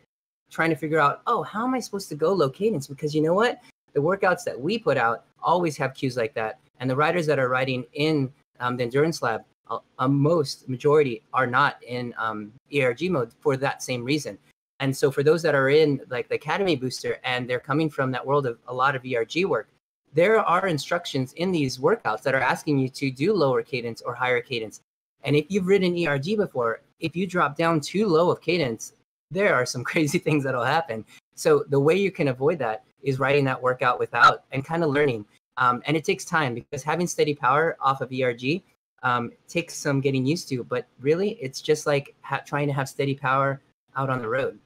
trying to figure out, oh, how am I supposed to go low cadence? Because you know what? The workouts that we put out always have cues like that. And the riders that are riding in um, the endurance lab, uh, most majority are not in um, ERG mode for that same reason. And so for those that are in like the Academy Booster and they're coming from that world of a lot of ERG work, there are instructions in these workouts that are asking you to do lower cadence or higher cadence. And if you've ridden ERG before, if you drop down too low of cadence, there are some crazy things that'll happen. So the way you can avoid that is writing that workout without and kind of learning. Um, and it takes time because having steady power off of ERG um, takes some getting used to. But really, it's just like ha- trying to have steady power out on the road.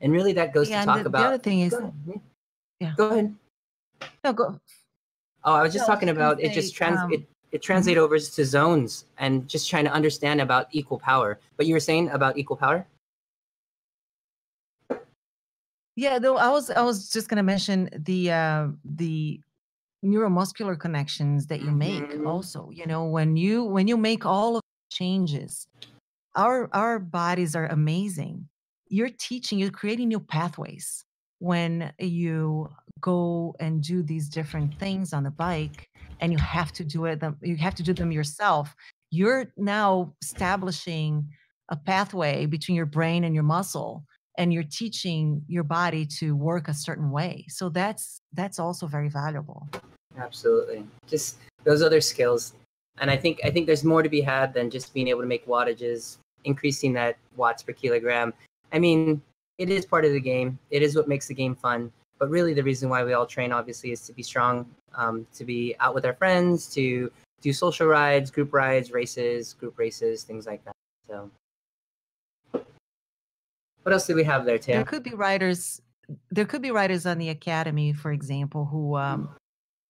And really, that goes yeah, to talk the, about. The other thing is, go yeah. Go ahead. No, go. Oh, I was just no, talking was about say, it. Just trans. Um, it, it translate mm-hmm. over to zones and just trying to understand about equal power. But you were saying about equal power? Yeah, though I was I was just gonna mention the uh, the neuromuscular connections that you make mm-hmm. also. You know, when you when you make all of changes, our our bodies are amazing. You're teaching, you're creating new pathways when you go and do these different things on the bike and you have to do it you have to do them yourself you're now establishing a pathway between your brain and your muscle and you're teaching your body to work a certain way. So that's that's also very valuable. Absolutely. Just those other skills. And i think i think there's more to be had than just being able to make wattages increasing that watts per kilogram. I mean it is part of the game. It is what makes the game fun. But really, the reason why we all train, obviously, is to be strong, um, to be out with our friends, to do social rides, group rides, races, group races, things like that. So, what else do we have there, Tim? There could be writers. there could be writers on the academy, for example, who um,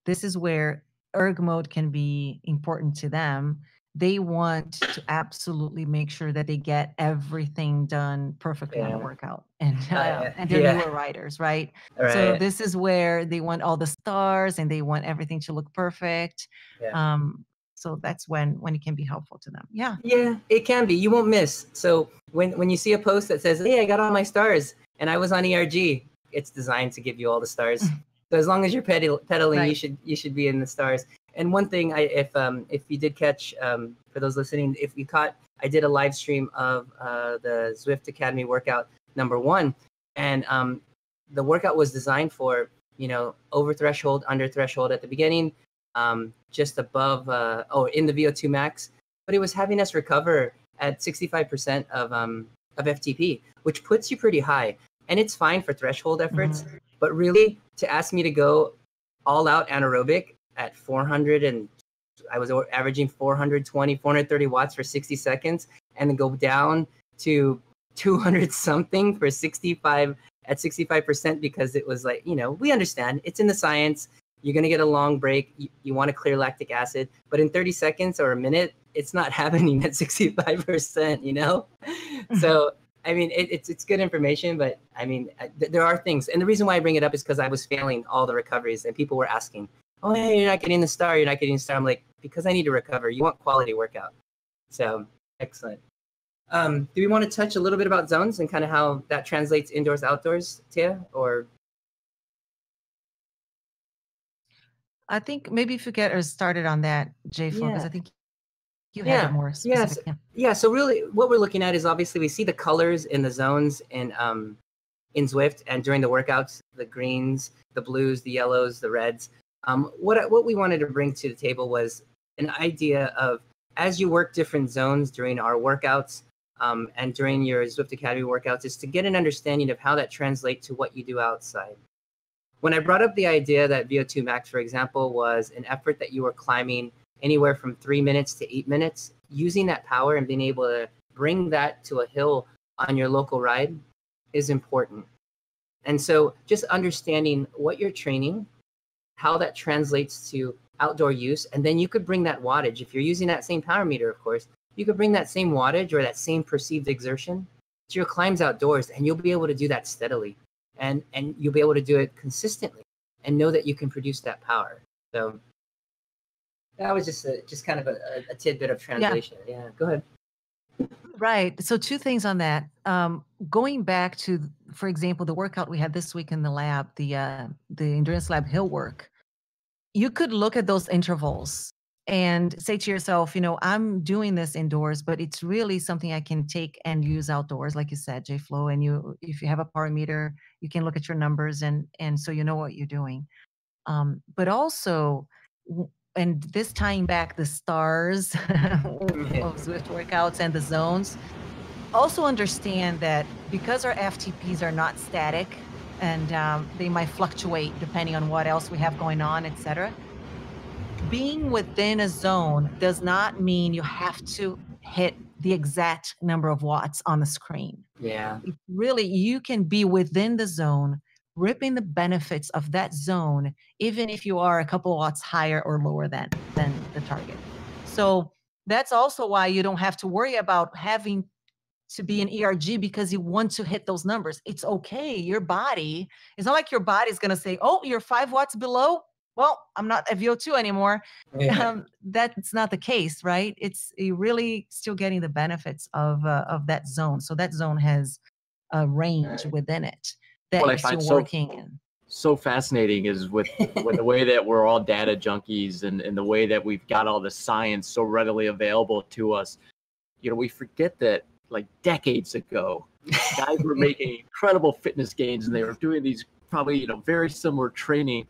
this is where erg mode can be important to them they want to absolutely make sure that they get everything done perfectly yeah. on a workout and uh, uh, and they're yeah. newer writers right? right? so this is where they want all the stars and they want everything to look perfect yeah. um so that's when when it can be helpful to them. Yeah. Yeah it can be. You won't miss. So when when you see a post that says hey i got all my stars and i was on erg it's designed to give you all the stars. So as long as you're pedal, pedaling right. you should you should be in the stars. And one thing, I if um if you did catch um for those listening, if you caught, I did a live stream of uh, the Zwift Academy workout number one, and um the workout was designed for you know over threshold, under threshold at the beginning, um just above uh oh in the VO2 max, but it was having us recover at 65% of um of FTP, which puts you pretty high, and it's fine for threshold efforts. Mm-hmm. But really, to ask me to go all out anaerobic at 400 and I was averaging 420, 430 watts for 60 seconds, and then go down to 200 something for 65 at 65% because it was like, you know, we understand it's in the science. You're going to get a long break. You, you want to clear lactic acid, but in 30 seconds or a minute, it's not happening at 65%, you know? so, I mean, it, it's it's good information, but I mean, th- there are things, and the reason why I bring it up is because I was failing all the recoveries, and people were asking, oh, hey, you're not getting the star, you're not getting the star. I'm like, because I need to recover. You want quality workout. So excellent. Um, do we want to touch a little bit about zones and kind of how that translates indoors, outdoors, Tia? Or I think maybe if you get us started on that, Jay, because yeah. I think you yeah. had more specific. Yes. Yeah. So really, what we're looking at is obviously we see the colors in the zones in um, in Zwift and during the workouts, the greens, the blues, the yellows, the reds. Um, what what we wanted to bring to the table was an idea of as you work different zones during our workouts um, and during your Zwift Academy workouts, is to get an understanding of how that translates to what you do outside. When I brought up the idea that VO2 max, for example, was an effort that you were climbing anywhere from three minutes to eight minutes, using that power and being able to bring that to a hill on your local ride is important. And so just understanding what you're training how that translates to outdoor use. And then you could bring that wattage. If you're using that same power meter, of course, you could bring that same wattage or that same perceived exertion to your climbs outdoors, and you'll be able to do that steadily. And, and you'll be able to do it consistently and know that you can produce that power. So that was just a, just kind of a, a tidbit of translation. Yeah. yeah, go ahead. Right. So two things on that. Um, going back to, for example, the workout we had this week in the lab, the uh, the endurance lab hill work you could look at those intervals and say to yourself, you know, I'm doing this indoors, but it's really something I can take and use outdoors, like you said, J Flow. And you, if you have a power meter, you can look at your numbers and and so you know what you're doing. Um, but also, and this tying back the stars of Zwift workouts and the zones. Also understand that because our FTPs are not static, and um, they might fluctuate depending on what else we have going on, etc. Being within a zone does not mean you have to hit the exact number of watts on the screen. Yeah. Really, you can be within the zone, ripping the benefits of that zone, even if you are a couple watts higher or lower than than the target. So that's also why you don't have to worry about having to be an ERG because you want to hit those numbers. It's okay. Your body, it's not like your body is going to say, oh, you're five watts below. Well, I'm not a VO2 anymore. Yeah. Um, that's not the case, right? It's you really still getting the benefits of uh, of that zone. So that zone has a range within it that well, you're still so, working in. So fascinating is with, with the way that we're all data junkies and, and the way that we've got all the science so readily available to us. You know, we forget that like decades ago. Guys were making incredible fitness gains and they were doing these probably, you know, very similar training,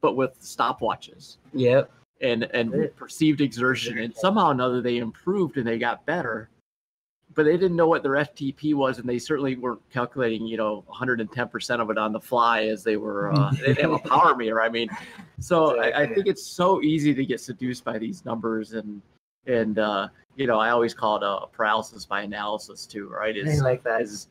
but with stopwatches. Yep. And and perceived exertion. And somehow or another they improved and they got better. But they didn't know what their FTP was, and they certainly weren't calculating, you know, 110% of it on the fly as they were. Uh, they didn't have a power meter. I mean, so I, I think it's so easy to get seduced by these numbers, and and uh, you know, I always call it a paralysis by analysis too, right? Is, I like that. Is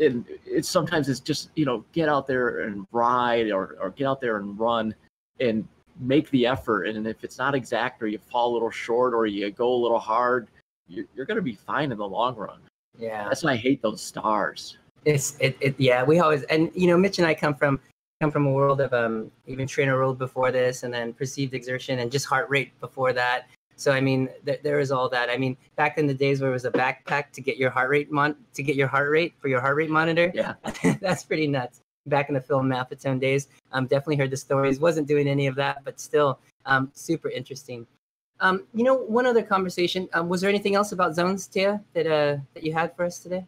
and it's sometimes it's just you know get out there and ride or, or get out there and run and make the effort. And if it's not exact or you fall a little short or you go a little hard you're, you're going to be fine in the long run. Yeah. That's why i hate those stars. It's it, it yeah we always and you know mitch and i come from come from a world of um even trainer world before this and then perceived exertion and just heart rate before that so I mean, th- there is all that. I mean, back in the days where it was a backpack to get your heart rate mon- to get your heart rate for your heart rate monitor. Yeah, that's pretty nuts. Back in the Phil Maffetone days, um, definitely heard the stories. Wasn't doing any of that, but still, um, super interesting. Um, you know, one other conversation. Um, was there anything else about zones, Tia, that uh that you had for us today?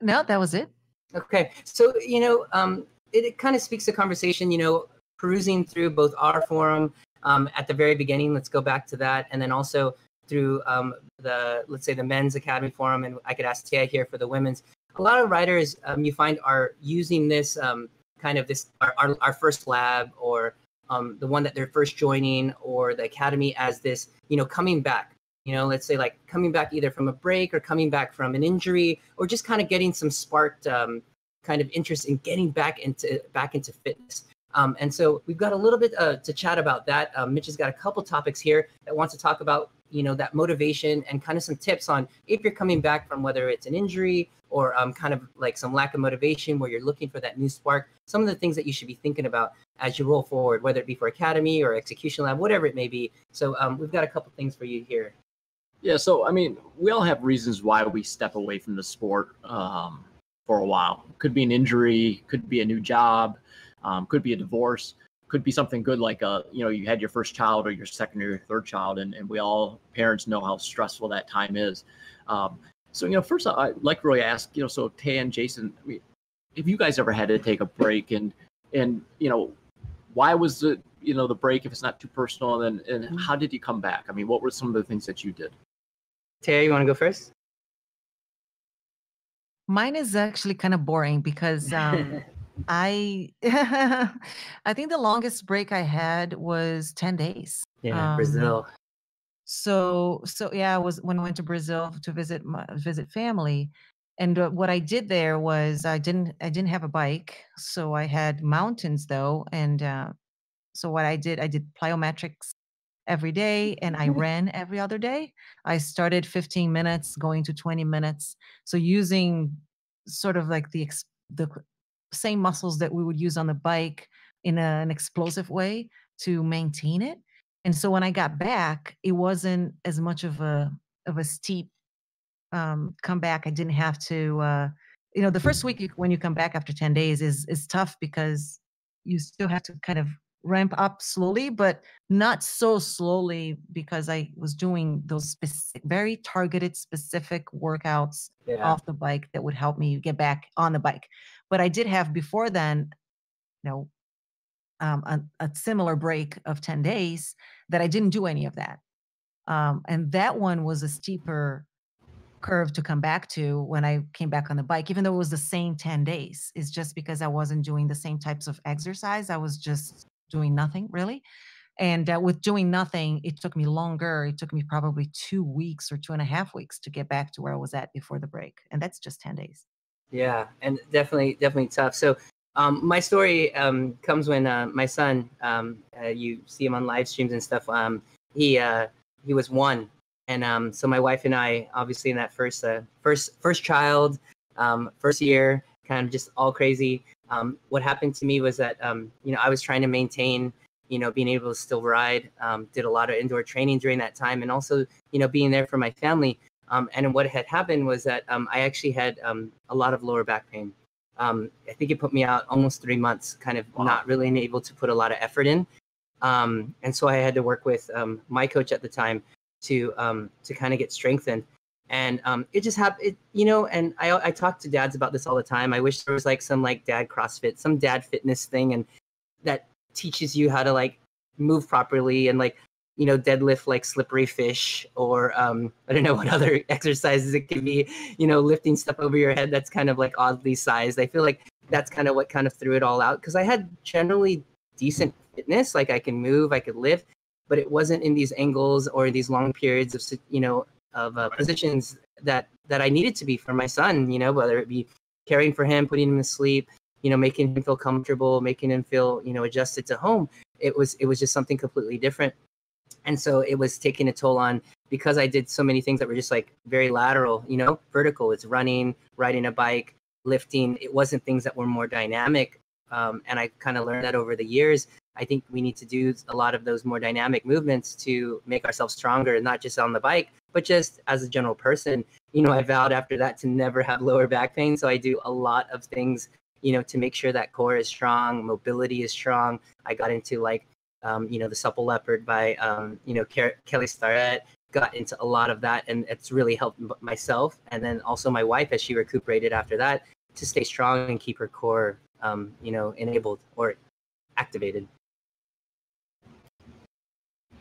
No, that was it. Okay, so you know, um, it, it kind of speaks to conversation. You know, perusing through both our forum um, at the very beginning. Let's go back to that, and then also through um, the let's say the men's academy forum, and I could ask Tia here for the women's. A lot of writers um, you find are using this um, kind of this our, our, our first lab or um, the one that they're first joining or the academy as this you know coming back you know let's say like coming back either from a break or coming back from an injury or just kind of getting some sparked um, kind of interest in getting back into back into fitness um, and so we've got a little bit uh, to chat about that. Um, Mitch has got a couple topics here that wants to talk about, you know, that motivation and kind of some tips on if you're coming back from whether it's an injury or um, kind of like some lack of motivation where you're looking for that new spark. Some of the things that you should be thinking about as you roll forward, whether it be for academy or execution lab, whatever it may be. So um, we've got a couple things for you here. Yeah. So I mean, we all have reasons why we step away from the sport um, for a while. Could be an injury, could be a new job um, could be a divorce, could be something good like a uh, you know you had your first child or your second or your third child, and, and we all parents know how stressful that time is. Um, so you know, first I like really ask you know, so Tay and Jason, have you guys ever had to take a break? And and you know why was the you know the break if it's not too personal? And and mm-hmm. how did you come back? I mean what were some of the things that you did? Tay, you want to go first? Mine is actually kind of boring because um, I I think the longest break I had was 10 days. Yeah, um, Brazil. So so yeah, I was when I went to Brazil to visit my visit family. And uh, what I did there was I didn't I didn't have a bike, so I had mountains though, and uh, so what I did I did plyometrics every day and I mm-hmm. ran every other day. I started 15 minutes going to 20 minutes. So using sort of like the the same muscles that we would use on the bike in a, an explosive way to maintain it. And so when I got back, it wasn't as much of a of a steep um, come back. I didn't have to, uh, you know, the first week when you come back after ten days is is tough because you still have to kind of ramp up slowly, but not so slowly because I was doing those specific, very targeted, specific workouts yeah. off the bike that would help me get back on the bike. But I did have before then, you know, um, a, a, similar break of 10 days that I didn't do any of that. Um, and that one was a steeper curve to come back to when I came back on the bike, even though it was the same 10 days. It's just because I wasn't doing the same types of exercise. I was just doing nothing really. And uh, with doing nothing, it took me longer. It took me probably two weeks or two and a half weeks to get back to where I was at before the break. And that's just 10 days. Yeah, and definitely, definitely tough. So, um, my story um, comes when uh, my son, um, uh, you see him on live streams and stuff. Um, he uh, he was one, and um, so my wife and I, obviously in that first uh, first first child, um, first year, kind of just all crazy. What happened to me was that you know I was trying to maintain you know being able to still ride, did a lot of indoor training during that time, and also you know being there for my family. Um, and what had happened was that um, I actually had um, a lot of lower back pain. Um, I think it put me out almost three months, kind of wow. not really able to put a lot of effort in. Um, and so I had to work with um, my coach at the time to to kind of get strengthened. And it just happened, you know. And I I talk to dads about this all the time. I wish there was like some like dad CrossFit, some dad fitness thing, and that teaches you how to like move properly and like you know deadlift like slippery fish or um, i don't know what other exercises it could be you know lifting stuff over your head that's kind of like oddly sized i feel like that's kind of what kind of threw it all out because i had generally decent fitness like i can move i could lift but it wasn't in these angles or these long periods of you know of uh, positions that that i needed to be for my son you know whether it be caring for him, putting him to sleep, you know, making him feel comfortable, making him feel, you know, adjusted to home. It was it was just something completely different. And so it was taking a toll on because I did so many things that were just like very lateral, you know, vertical. It's running, riding a bike, lifting. It wasn't things that were more dynamic. Um, and I kind of learned that over the years. I think we need to do a lot of those more dynamic movements to make ourselves stronger, not just on the bike, but just as a general person. You know, I vowed after that to never have lower back pain. So I do a lot of things, you know, to make sure that core is strong, mobility is strong. I got into like, um, you know, the Supple Leopard by, um, you know, Kelly Starrett, got into a lot of that. And it's really helped myself. And then also my wife, as she recuperated after that, to stay strong and keep her core, um, you know, enabled or activated.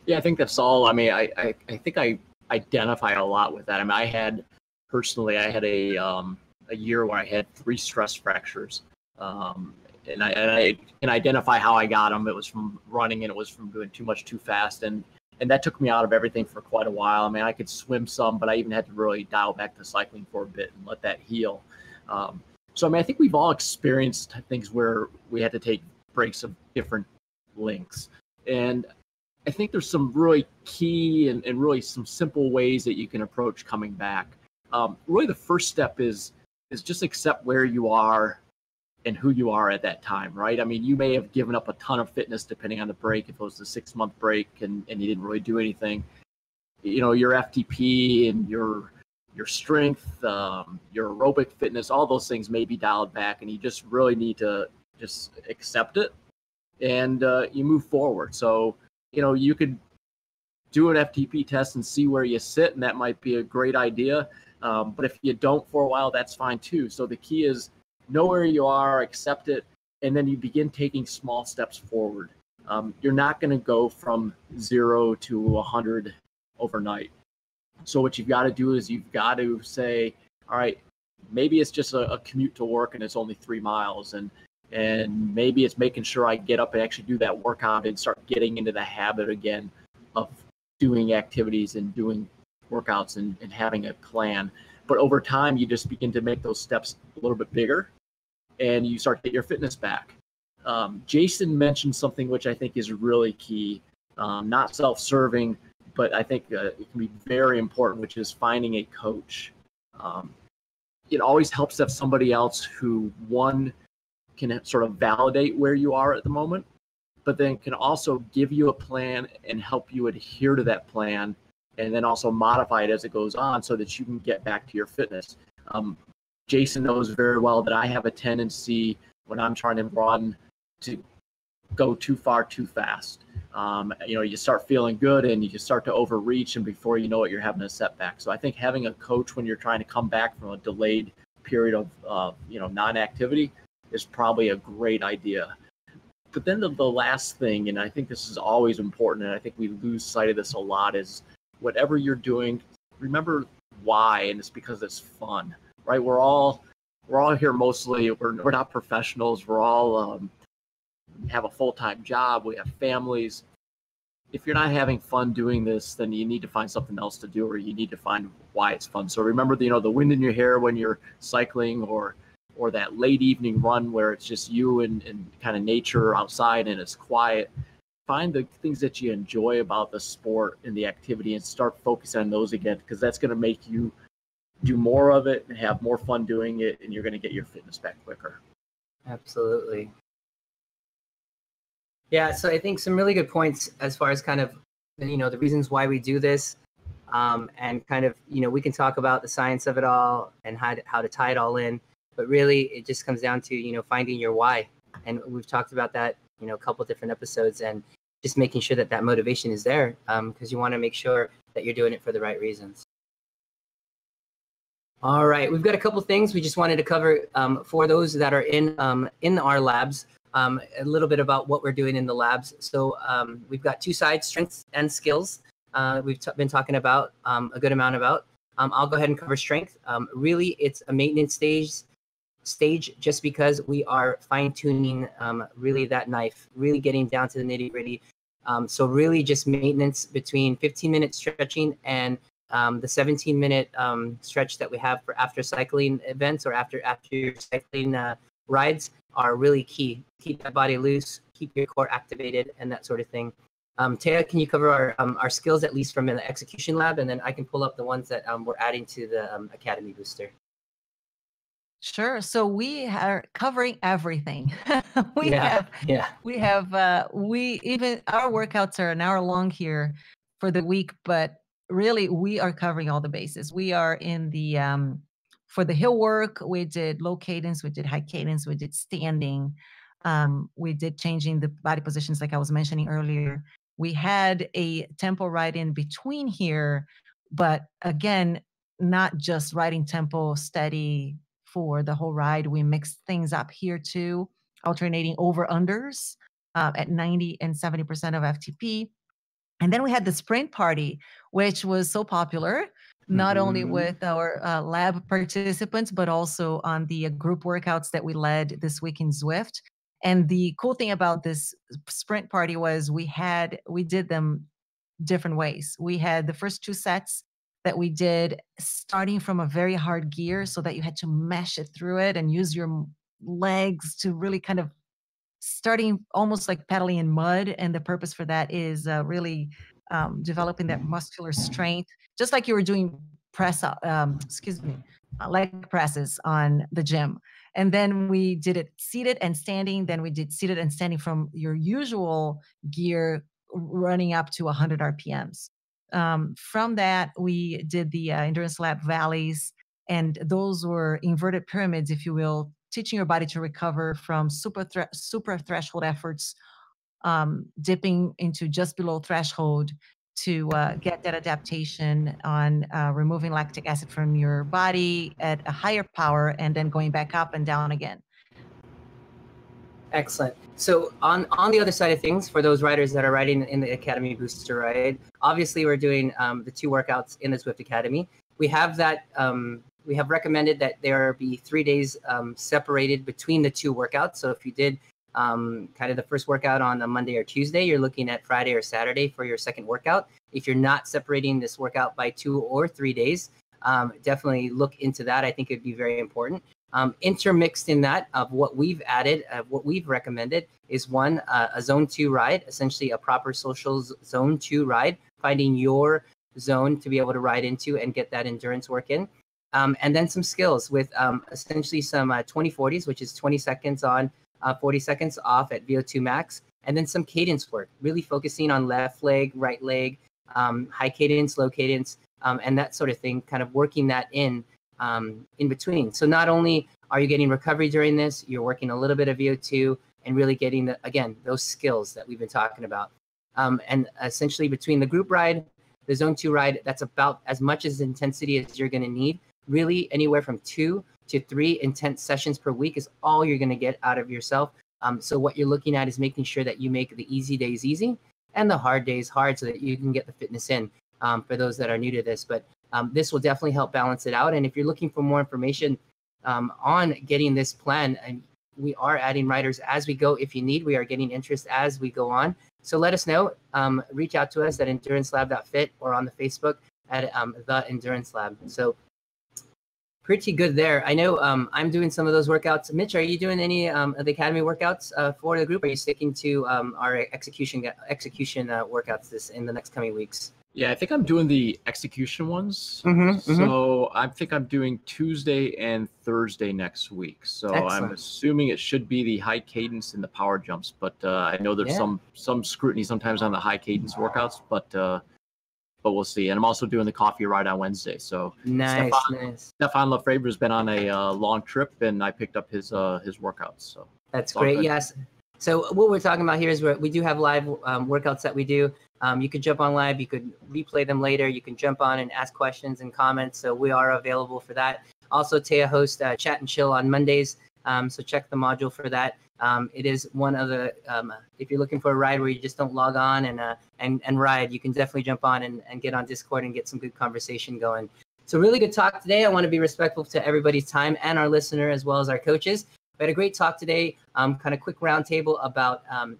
Yeah, I think that's all. I mean, I, I, I think I identify a lot with that. I mean, I had personally, I had a um, a year where I had three stress fractures, um, and I and I can identify how I got them. It was from running, and it was from doing too much too fast, and and that took me out of everything for quite a while. I mean, I could swim some, but I even had to really dial back the cycling for a bit and let that heal. Um, so I mean, I think we've all experienced things where we had to take breaks of different lengths, and I think there's some really key and, and really some simple ways that you can approach coming back. Um, really, the first step is is just accept where you are and who you are at that time, right? I mean, you may have given up a ton of fitness depending on the break. If it was a six month break and, and you didn't really do anything, you know, your FTP and your your strength, um, your aerobic fitness, all those things may be dialed back, and you just really need to just accept it and uh, you move forward. So you know, you could do an FTP test and see where you sit, and that might be a great idea. Um, but if you don't for a while, that's fine too. So the key is know where you are, accept it, and then you begin taking small steps forward. Um, you're not going to go from zero to 100 overnight. So what you've got to do is you've got to say, all right, maybe it's just a, a commute to work and it's only three miles, and and maybe it's making sure I get up and actually do that workout and start getting into the habit again of doing activities and doing workouts and, and having a plan. But over time, you just begin to make those steps a little bit bigger and you start to get your fitness back. Um, Jason mentioned something which I think is really key, um, not self serving, but I think uh, it can be very important, which is finding a coach. Um, it always helps to have somebody else who, one, can sort of validate where you are at the moment, but then can also give you a plan and help you adhere to that plan and then also modify it as it goes on so that you can get back to your fitness. Um, Jason knows very well that I have a tendency when I'm trying to run to go too far too fast. Um, you know, you start feeling good and you start to overreach, and before you know it, you're having a setback. So I think having a coach when you're trying to come back from a delayed period of uh, you know non-activity is probably a great idea. But then the, the last thing, and I think this is always important, and I think we lose sight of this a lot, is whatever you're doing, remember why, and it's because it's fun, right? We're all we're all here mostly. We're we're not professionals. We're all um, have a full time job. We have families. If you're not having fun doing this, then you need to find something else to do, or you need to find why it's fun. So remember, the, you know, the wind in your hair when you're cycling, or or that late evening run where it's just you and, and kind of nature outside and it's quiet find the things that you enjoy about the sport and the activity and start focusing on those again because that's going to make you do more of it and have more fun doing it and you're going to get your fitness back quicker. Absolutely. Yeah so i think some really good points as far as kind of you know the reasons why we do this um, and kind of you know we can talk about the science of it all and how to, how to tie it all in but really it just comes down to you know finding your why. And we've talked about that you know a couple different episodes and just making sure that that motivation is there because um, you want to make sure that you're doing it for the right reasons. All right we've got a couple things we just wanted to cover um, for those that are in um, in our labs um, a little bit about what we're doing in the labs. So um, we've got two sides strengths and skills uh, we've t- been talking about um, a good amount about. I'll go ahead and cover strength. Really it's a maintenance stage stage just because we are fine tuning um, really that knife, really getting down to the nitty gritty. Um, so really just maintenance between 15 minute stretching and um, the 17 minute um, stretch that we have for after cycling events or after after your cycling uh, rides are really key. Keep that body loose, keep your core activated, and that sort of thing. Um, Taya, can you cover our um, our skills at least from the execution lab, and then I can pull up the ones that um, we're adding to the um, Academy Booster. Sure. So we are covering everything. we yeah, have yeah, we have uh we even our workouts are an hour long here for the week, but really we are covering all the bases. We are in the um for the hill work, we did low cadence, we did high cadence, we did standing, um, we did changing the body positions like I was mentioning earlier. We had a tempo right in between here, but again, not just riding tempo steady for the whole ride. We mixed things up here too, alternating over unders uh, at 90 and 70% of FTP. And then we had the sprint party, which was so popular, not mm-hmm. only with our uh, lab participants, but also on the uh, group workouts that we led this week in Zwift. And the cool thing about this sprint party was we had, we did them different ways. We had the first two sets that we did starting from a very hard gear so that you had to mesh it through it and use your legs to really kind of starting almost like pedaling in mud and the purpose for that is uh, really um, developing that muscular strength just like you were doing press um, excuse me uh, leg presses on the gym. And then we did it seated and standing then we did seated and standing from your usual gear running up to 100 rpms um, from that, we did the uh, Endurance Lab valleys, and those were inverted pyramids, if you will, teaching your body to recover from super thre- super threshold efforts, um, dipping into just below threshold to uh, get that adaptation on uh, removing lactic acid from your body at a higher power, and then going back up and down again. Excellent. So on on the other side of things, for those riders that are riding in the Academy Booster ride, obviously we're doing um, the two workouts in the Zwift Academy. We have that. Um, we have recommended that there be three days um, separated between the two workouts. So if you did um, kind of the first workout on a Monday or Tuesday, you're looking at Friday or Saturday for your second workout. If you're not separating this workout by two or three days, um, definitely look into that. I think it'd be very important. Um, intermixed in that of what we've added, what we've recommended, is one uh, a zone two ride, essentially a proper social zone two ride, finding your zone to be able to ride into and get that endurance work in. Um, and then some skills with um, essentially some uh, 2040s, which is 20 seconds on, uh, 40 seconds off at VO2 max, and then some cadence work, really focusing on left leg, right leg, um, high cadence, low cadence, um, and that sort of thing, kind of working that in um, in between. So not only are you getting recovery during this, you're working a little bit of VO2 and really getting the again those skills that we've been talking about. Um, and essentially between the group ride, the zone two ride, that's about as much as intensity as you're going to need. Really, anywhere from two to three intense sessions per week is all you're going to get out of yourself. Um, so what you're looking at is making sure that you make the easy days easy and the hard days hard, so that you can get the fitness in. Um, for those that are new to this, but um, this will definitely help balance it out. And if you're looking for more information um, on getting this plan, and we are adding riders as we go. If you need, we are getting interest as we go on. So let us know. Um, reach out to us at endurancelab.fit or on the Facebook at um, the Endurance Lab. So pretty good there. I know um, I'm doing some of those workouts. Mitch, are you doing any um, of the academy workouts uh, for the group? Are you sticking to um, our execution execution uh, workouts this in the next coming weeks? Yeah, I think I'm doing the execution ones. Mm-hmm, so mm-hmm. I think I'm doing Tuesday and Thursday next week. So Excellent. I'm assuming it should be the high cadence and the power jumps. But uh, I know there's yeah. some some scrutiny sometimes on the high cadence workouts, but uh, but we'll see. And I'm also doing the coffee ride on Wednesday. So nice, Stefan, nice. Stefan Lefebvre has been on a uh, long trip, and I picked up his uh, his workouts. So that's great. Yes. So what we're talking about here is we do have live um, workouts that we do. Um, you could jump on live. You could replay them later. You can jump on and ask questions and comments. So we are available for that. Also, Taya hosts uh, Chat and Chill on Mondays. Um, so check the module for that. Um, it is one of the um, if you're looking for a ride where you just don't log on and uh, and and ride, you can definitely jump on and, and get on Discord and get some good conversation going. So really good talk today. I want to be respectful to everybody's time and our listener as well as our coaches. We had a great talk today. Um, kind of quick roundtable about um,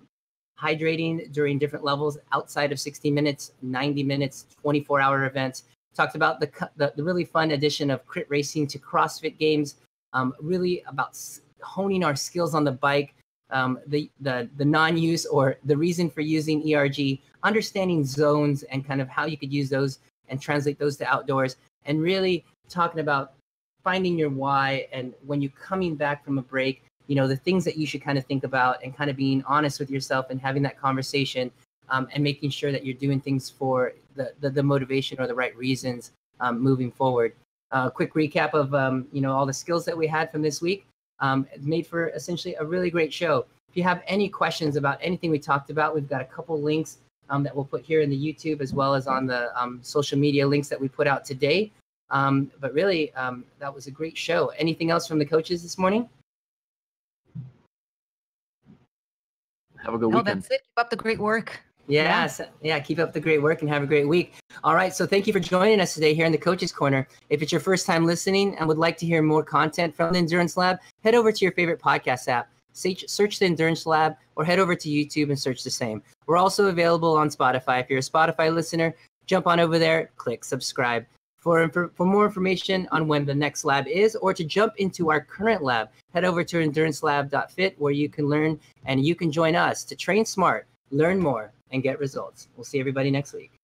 hydrating during different levels outside of 60 minutes, 90 minutes, 24 hour events. Talked about the, the, the really fun addition of crit racing to CrossFit games, um, really about honing our skills on the bike, um, the, the, the non-use or the reason for using ERG, understanding zones and kind of how you could use those and translate those to outdoors, and really talking about finding your why and when you're coming back from a break, you know, the things that you should kind of think about and kind of being honest with yourself and having that conversation um, and making sure that you're doing things for the, the, the motivation or the right reasons um, moving forward. A uh, quick recap of um, you know all the skills that we had from this week. Um, made for essentially a really great show. If you have any questions about anything we talked about, we've got a couple links um, that we'll put here in the YouTube as well as on the um, social media links that we put out today. But really, that was a great show. Anything else from the coaches this morning? Have a good no, weekend. that's it. Keep up the great work. Yes. Yeah. yeah, keep up the great work and have a great week. All right, so thank you for joining us today here in the Coaches Corner. If it's your first time listening and would like to hear more content from the Endurance Lab, head over to your favorite podcast app, search the Endurance Lab, or head over to YouTube and search the same. We're also available on Spotify. If you're a Spotify listener, jump on over there, click subscribe. For, for, more information on when the next lab is or to jump into our current lab, head over to endurancelab.fit where you can learn and you can join us to train smart, learn more, and get results. We'll see everybody next week.